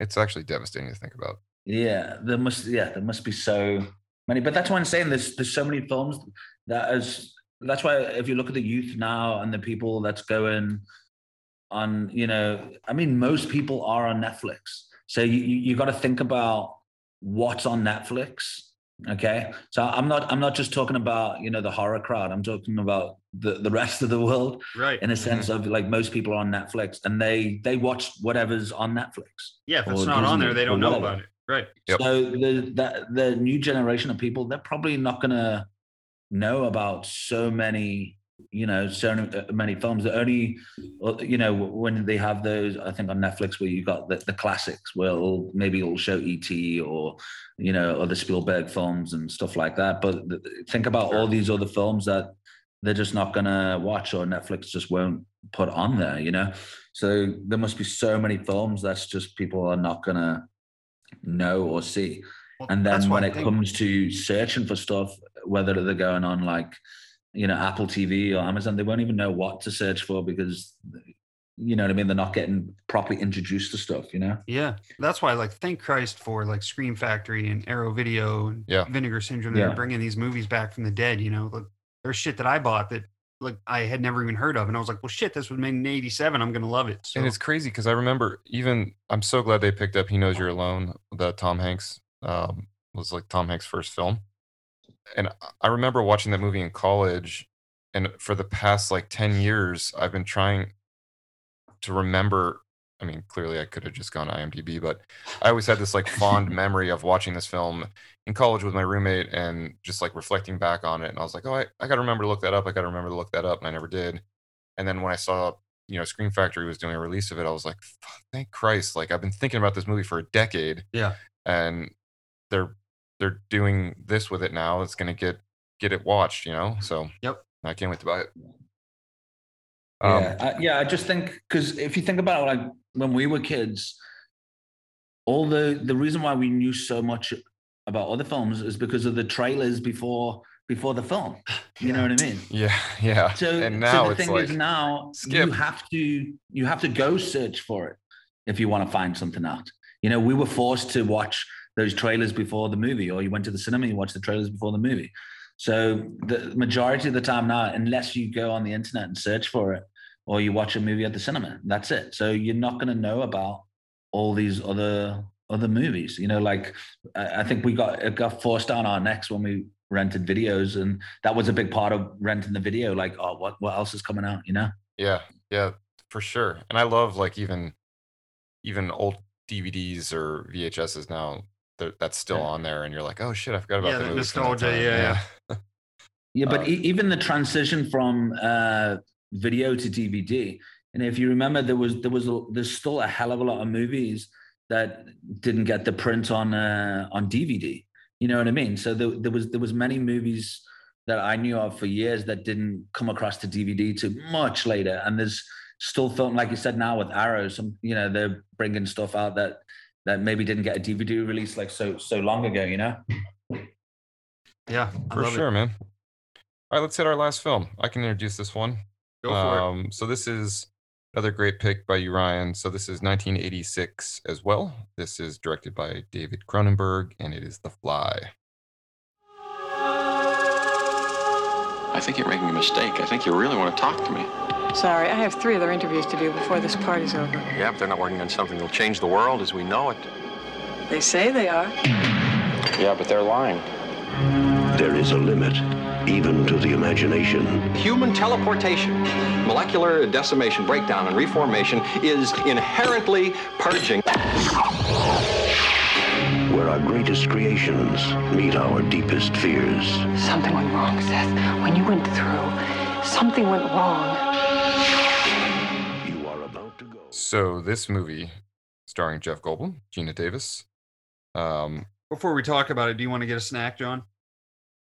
it's actually devastating to think about. Yeah, there must yeah, there must be so many. But that's why I'm saying there's there's so many films that is that's why if you look at the youth now and the people that's going on, you know, I mean, most people are on Netflix. So you you, you got to think about what's on Netflix. Okay. So I'm not I'm not just talking about, you know, the horror crowd. I'm talking about the, the rest of the world Right. in a mm-hmm. sense of like most people are on Netflix and they they watch whatever's on Netflix. yeah, if it's or not on there, they don't know whatever. about it. Right. Yep. So the that the new generation of people, they're probably not gonna know about so many, you know, so uh, many films. The only, uh, you know, when they have those, I think on Netflix where you got the, the classics, where it'll, maybe it'll show ET or, you know, other Spielberg films and stuff like that. But think about all these other films that they're just not gonna watch or Netflix just won't put on there, you know. So there must be so many films that's just people are not gonna know or see. Well, And then when it comes to searching for stuff, whether they're going on like, you know, Apple TV or Amazon, they won't even know what to search for because, you know what I mean? They're not getting properly introduced to stuff, you know? Yeah, that's why. Like, thank Christ for like Scream Factory and Arrow Video and Yeah. Vinegar Syndrome. They're Yeah. bringing these movies back from the dead. You know, like, there's shit that I bought that like I had never even heard of, and I was like, well, shit, this was made in '87. I'm gonna love it. So And it's crazy because I remember even I'm so glad they picked up He Knows You're Alone, that Tom Hanks um, was like Tom Hanks' first film. And I- remember watching that movie in college, and for the past like 10 years, I've been trying to remember. I mean, clearly I could have just gone IMDb, but I always had this like fond memory of watching this film in college with my roommate and just like reflecting back on it. And I was like, oh, I, I got to remember to look that up. I got to remember to look that up. And I never did. And then when I saw you know, Scream Factory was doing a release of it, I was like, thank Christ! Like I've been thinking about this movie for a decade, yeah, and they're they're doing this with it now. It's gonna get get it watched, you know. So Yep. I can't wait to buy it. Um, yeah, I, yeah. I just think because if you think about it, like when we were kids, all the the reason why we knew so much about other films is because of the trailers before before the film. You know what I mean? yeah, yeah. So, and so now the thing like is now skip. you have to you have to go search for it if you want to find something out. You know, we were forced to watch those trailers before the movie, or you went to the cinema, you watched the trailers before the movie. So the majority of the time now, unless you go on the internet and search for it, or you watch a movie at the cinema, that's it. So you're not going to know about all these other other movies. You know, like I think we got it got forced down our necks when we rented videos, and that was a big part of renting the video. Like, oh, what what else is coming out? You know? Yeah, yeah, for sure. And I love like even even old DVDs or VHSs now. They're- That's still Yeah. on there, and you're like, oh shit, I forgot about Yeah, the the movie from that nostalgia, time." yeah, Yeah, but Uh, e- even the transition from uh, video to DVD, and if you remember, there was there was a, there's still a hell of a lot of movies that didn't get the print on uh, on DVD. You know what I mean? So there, there was there was many movies that I knew of for years that didn't come across to DVD to much later, and there's still film like you said now with Arrow. Some you know they're bringing stuff out that that maybe didn't get a DVD release like so so long ago. You know? yeah, I for sure, It. man. All right, let's hit our last film. I can introduce this one. Go for it. um, So this is another great pick by you, Ryan. So this is 1986 as well. This is directed by David Cronenberg, and it is The Fly. I think you're making a mistake. I think you really want to talk to me. Sorry, I have three other interviews to do before this party's over. Yeah, but they're not working on something that'll change the world as we know it. They say they are. Yeah, but they're lying. There is a limit, even to the imagination. Human teleportation, molecular decimation, breakdown, and reformation is inherently purging. Where our greatest creations meet our deepest fears. Something went wrong, Seth. When you went through, something went wrong. You are about to go. So this movie, starring Jeff Goldblum, Geena Davis. Um, Before we talk about it, do you want to get a snack, John?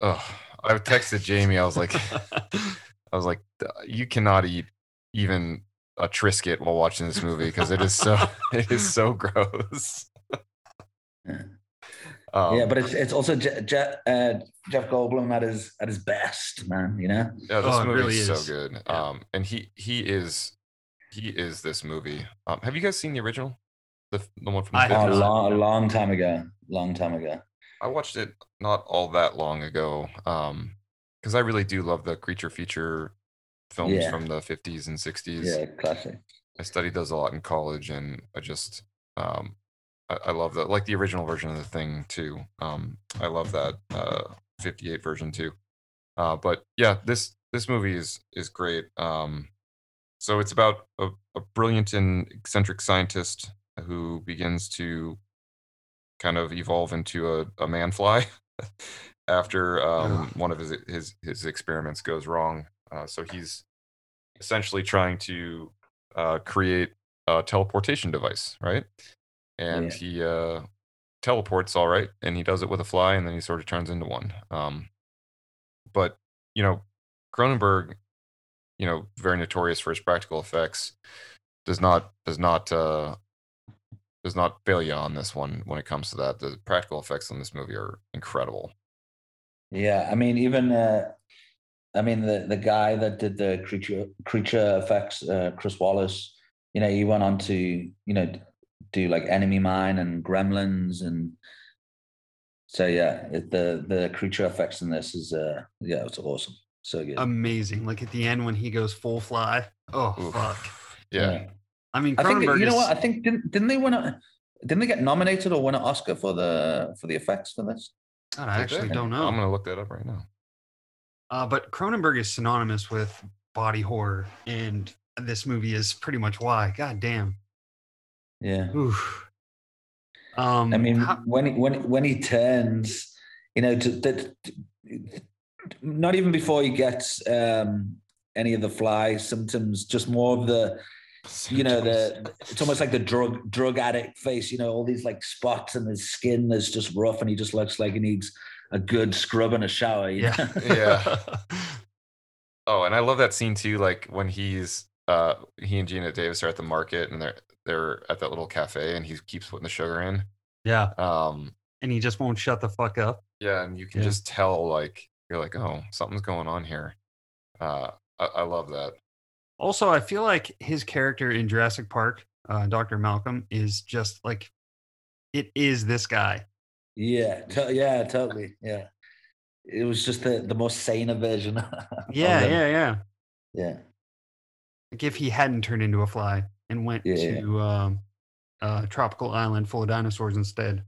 oh, I texted Jamie. I was like, I was like, you cannot eat even a Triscuit while watching this movie because it is so it is so gross. Yeah. Um, yeah, but it's it's also Je- Je- uh, Jeff Goldblum at his at his best, man. You know. Yeah, this Oh, movie really is, is. so good. Yeah. Um, and he he is he is this movie. Um, have you guys seen the original? The the one from the I have Oh, a 50s? not. long, a long time ago. Long time ago. I watched it not all that long ago. Um, because I really do love the creature feature films Yeah. from the 50s and 60s. Yeah, classic. I studied those a lot in college, and I just um, I, I love that, like the original version of the thing too. Um, I love that uh, '58 version too. Uh, but yeah, this this movie is is great. Um, so it's about a, a brilliant and eccentric scientist who begins to kind of evolve into a, a man fly after um, one of his, his his experiments goes wrong. Uh, so he's essentially trying to uh, create a teleportation device, right? And Yeah. he uh, teleports all right, and he does it with a fly, and then he sort of turns into one. Um, but you know, Cronenberg, you know, very notorious for his practical effects, does not does not uh, does not fail you on this one when it comes to that. The practical effects on this movie are incredible. Yeah, I mean, even uh, I mean the the guy that did the creature creature effects, uh, Chris Walas. You know, he went on to you know do like Enemy Mine and Gremlins, and so yeah, it, the the creature effects in this is uh yeah, it's awesome. So good. amazing. Like at the end when he goes full fly. Oh Oof. fuck. Yeah. I mean, I think Cronenberg you know what? I think didn't didn't they win a didn't they get nominated or win an Oscar for the for the effects for this? God, I actually don't know. I'm gonna look that up right now. Uh, but Cronenberg is synonymous with body horror, and this movie is pretty much why. God damn. Yeah. Oof. Um, I mean, how- when he, when when he turns, you know, to, to, to- not even before he gets um, any of the fly symptoms, just more of the, you know, the it's almost like the drug drug addict face. You know, all these like spots in his skin that's just rough, and he just looks like he needs a good scrub and a shower. yeah. Yeah. Oh, and I love that scene too. Like when he's uh he and Geena Davis are at the market and they're they're at that little cafe and he keeps putting the sugar in. yeah. Um And he just won't shut the fuck up. yeah, and you can Yeah. just tell like you're like, oh, something's going on here. Uh I, I love that. Also, I feel like his character in Jurassic Park, uh, Dr. Malcolm, is just like, it is this guy. yeah, to- yeah, totally, yeah. It was just the the most saner version. Yeah, yeah, yeah. yeah. Like if he hadn't turned into a fly and went Yeah, yeah. to um, a tropical island full of dinosaurs instead.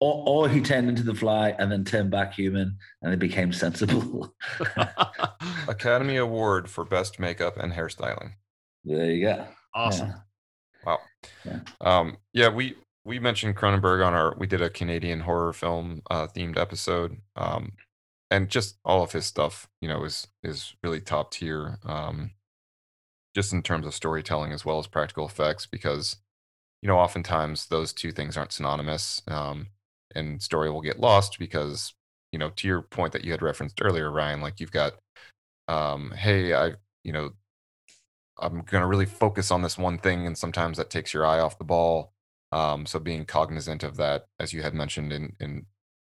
Or, or he turned into the fly and then turned back human and it became sensible. Academy Award for Best Makeup and Hairstyling. there you go. awesome. Wow. Yeah. Um, yeah, we we mentioned Cronenberg on our we did a Canadian horror film uh, themed episode. Um, and just all of his stuff, you know, is is really top tier. Um, just in terms of storytelling as well as practical effects, because you know, oftentimes those two things aren't synonymous. Um, and story will get lost because, you know, to your point that you had referenced earlier, Ryan, like you've got um, hey, I you know, I'm going to really focus on this one thing, and sometimes that takes your eye off the ball. Um, so being cognizant of that, as you had mentioned in in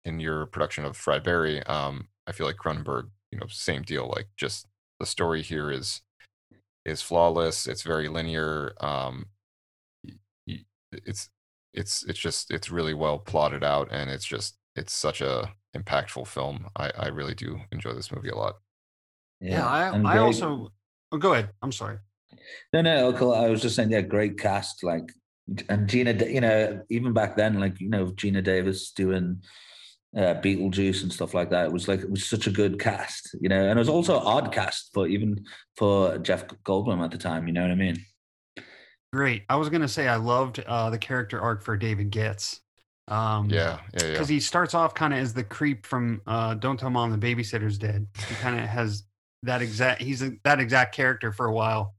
in your production of Fried Barry, um, I feel like Cronenberg, you know, same deal. Like just the story here is is flawless. It's very linear. Um, y- y- it's it's it's just it's really well plotted out, and it's just it's such a impactful film. I I really do enjoy this movie a lot. Yeah, I, I great- also. Oh, go ahead. I'm sorry. No, no, cool. I was just saying, yeah, great cast. Like, and Geena, you know, even back then, like, you know, Geena Davis doing uh, Beetlejuice and stuff like that. It was like, it was such a good cast, you know, and it was also an odd cast for even for Jeff Goldblum at the time, you know what I mean? Great. I was gonna say I loved uh, the character arc for David Getz. Um, Yeah, yeah, yeah. because he starts off kind of as the creep from uh, "Don't Tell Mom the Babysitter's Dead." He kind of has that exact. He's a, that exact character for a while,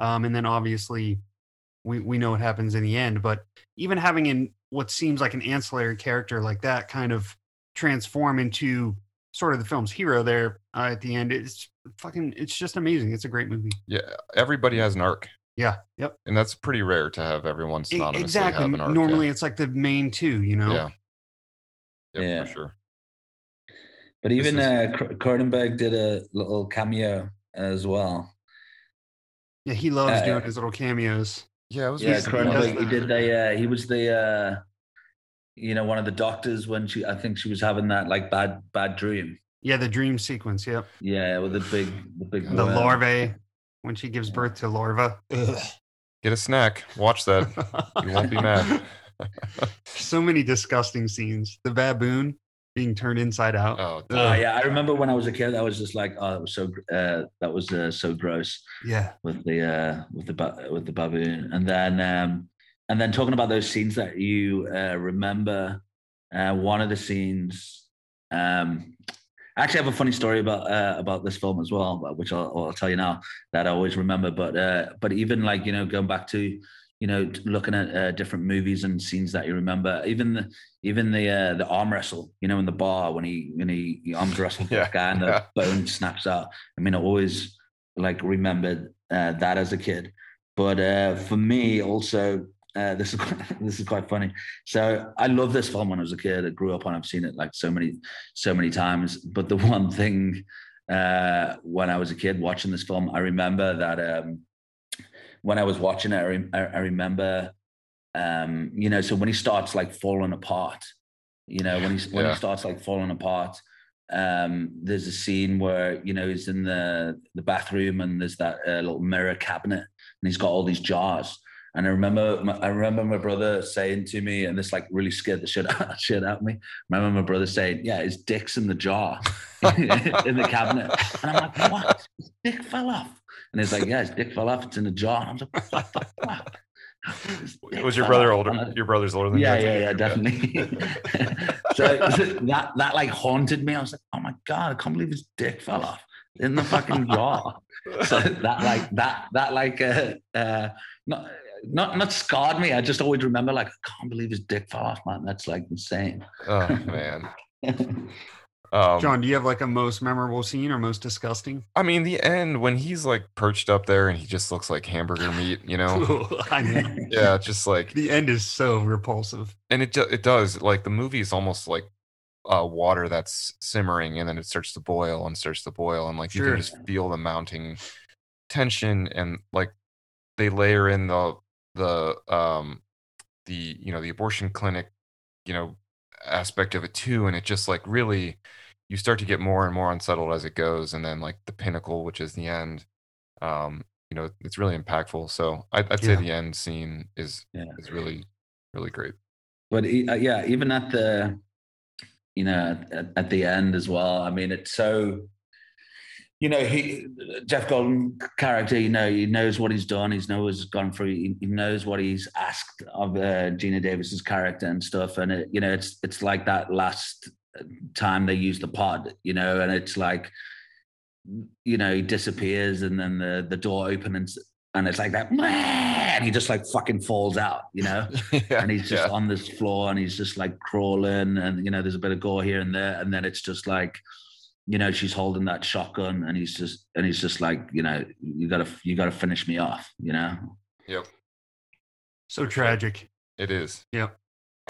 um, and then obviously we we know what happens in the end. But even having in what seems like an ancillary character like that kind of transform into sort of the film's hero there uh, at the end, it's fucking. It's just amazing. It's a great movie. Yeah, everybody has an arc, Yeah. Yep. and that's pretty rare to have everyone synonymously exactly. have an arc. Normally, it's like the main two. You know. yeah, yeah, Yeah. for sure. But even is- uh, Cr- Cronenberg did a little cameo as well. Yeah, he loves Uh, doing his little cameos. Yeah, it was Yeah, recently. Cronenberg. He did the. Uh, he was the. Uh, you know, one of the doctors when she. I think she was having that like bad bad dream. Yeah, the dream sequence. Yep. Yeah, with the big the big The worm. larvae when she gives birth to larva. Ugh. Get a snack. Watch that. You won't be mad. so many disgusting scenes. The baboon being turned inside out. Oh, Ugh. yeah, I remember when I was a kid, I was just like, oh, that was so uh, that was uh, so gross Yeah. with the uh, with the ba- with the baboon, and then um, and then talking about those scenes that you uh, remember, uh, one of the scenes. Um, I actually have a funny story about uh, about this film as well, which I'll, I'll tell you now that I always remember. But uh, but even like you know going back to you know looking at uh, different movies and scenes that you remember, even the even the uh, the arm wrestle, you know, in the bar when he when he, he arms wrestled Yeah, that guy and the yeah. bone snaps out. I mean, I always like remembered uh, that as a kid. But uh, for me, also, uh, this is this is quite funny. So I love this film when I was a kid. I grew up on. I've seen it like so many so many times. But the one thing uh, when I was a kid watching this film, I remember that um, when I was watching it, I, I, I remember, um, you know, so when he starts like falling apart, you know, when he when Yeah. he starts like falling apart, um, there's a scene where you know he's in the the bathroom and there's that uh, little mirror cabinet and he's got all these jars. And I remember, my, I remember my brother saying to me, and this like really scared the shit out, shit out of me. I remember my brother saying, "Yeah, his dick's in the jar in the cabinet," and I'm like, "What? His dick fell off?" And he's like, "Yeah, his dick fell off. It's in the jar." And I'm like, "What the fuck?" Dick Was your brother older? I- Your brother's older than yeah, you? yeah, yeah, definitely. so that that like haunted me. I was like, oh my god, I can't believe his dick fell off in the fucking jar. So that like that that like uh, uh not not not scarred me. I just always remember like I can't believe his dick fell off, man. That's like insane. Oh man. Um, John, do you have like a most memorable scene or most disgusting? I mean, the end when he's like perched up there and he just looks like hamburger meat, you know? I know. yeah, just like, The end is so repulsive. and it it does like the movie is almost like uh, water that's simmering and then it starts to boil and starts to boil and like you can just feel the mounting tension and like they layer in the the um the you know the abortion clinic you know aspect of it too and it just like really you start to get more and more unsettled as it goes and then like the pinnacle which is the end um you know it's really impactful so i'd, I'd say Yeah. the end scene is Yeah. is really really great but uh, yeah, even at the, you know, at, at the end as well. I mean, it's so, you know, he Jeff Goldblum character. You know, he knows what he's done. He's knows gone through. He, he knows what he's asked of uh, Geena Davis's character and stuff. And it, you know, it's it's like that last time they use the pod. You know, and it's like, you know, he disappears, and then the the door opens, and it's like that, and he just like fucking falls out. You know yeah, and he's just yeah. on this floor and he's just like crawling and you know there's a bit of gore here and there and then it's just like you know she's holding that shotgun and he's just and he's just like you know you gotta you gotta finish me off you know yep So tragic. It is. Yep.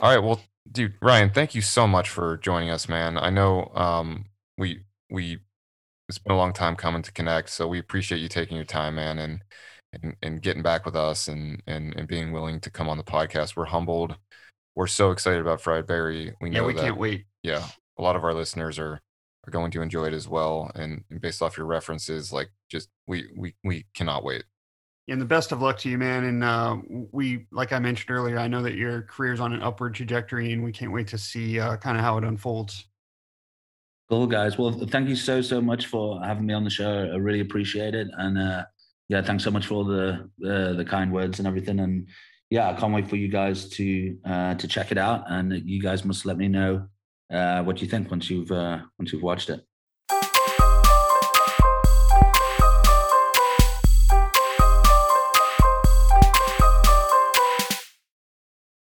All right. Well, dude, Ryan, thank you so much for joining us, man. I know um we we it's been a long time coming to connect, so we appreciate you taking your time, man, and and, and getting back with us and, and and being willing to come on the podcast. We're humbled. We're so excited about Fried Barry. We know Yeah, know we that can't wait. yeah, a lot of our listeners are are going to enjoy it as well. And, and based off your references, like just we we we cannot wait. And the best of luck to you, man. And uh, we, like I mentioned earlier, I know that your career's on an upward trajectory, and we can't wait to see uh, kind of how it unfolds. cool guys well thank you so so much for having me on the show i really appreciate it and uh yeah thanks so much for all the the, the kind words and everything and yeah i can't wait for you guys to uh to check it out and you guys must let me know uh what do you think once you've uh once you've watched it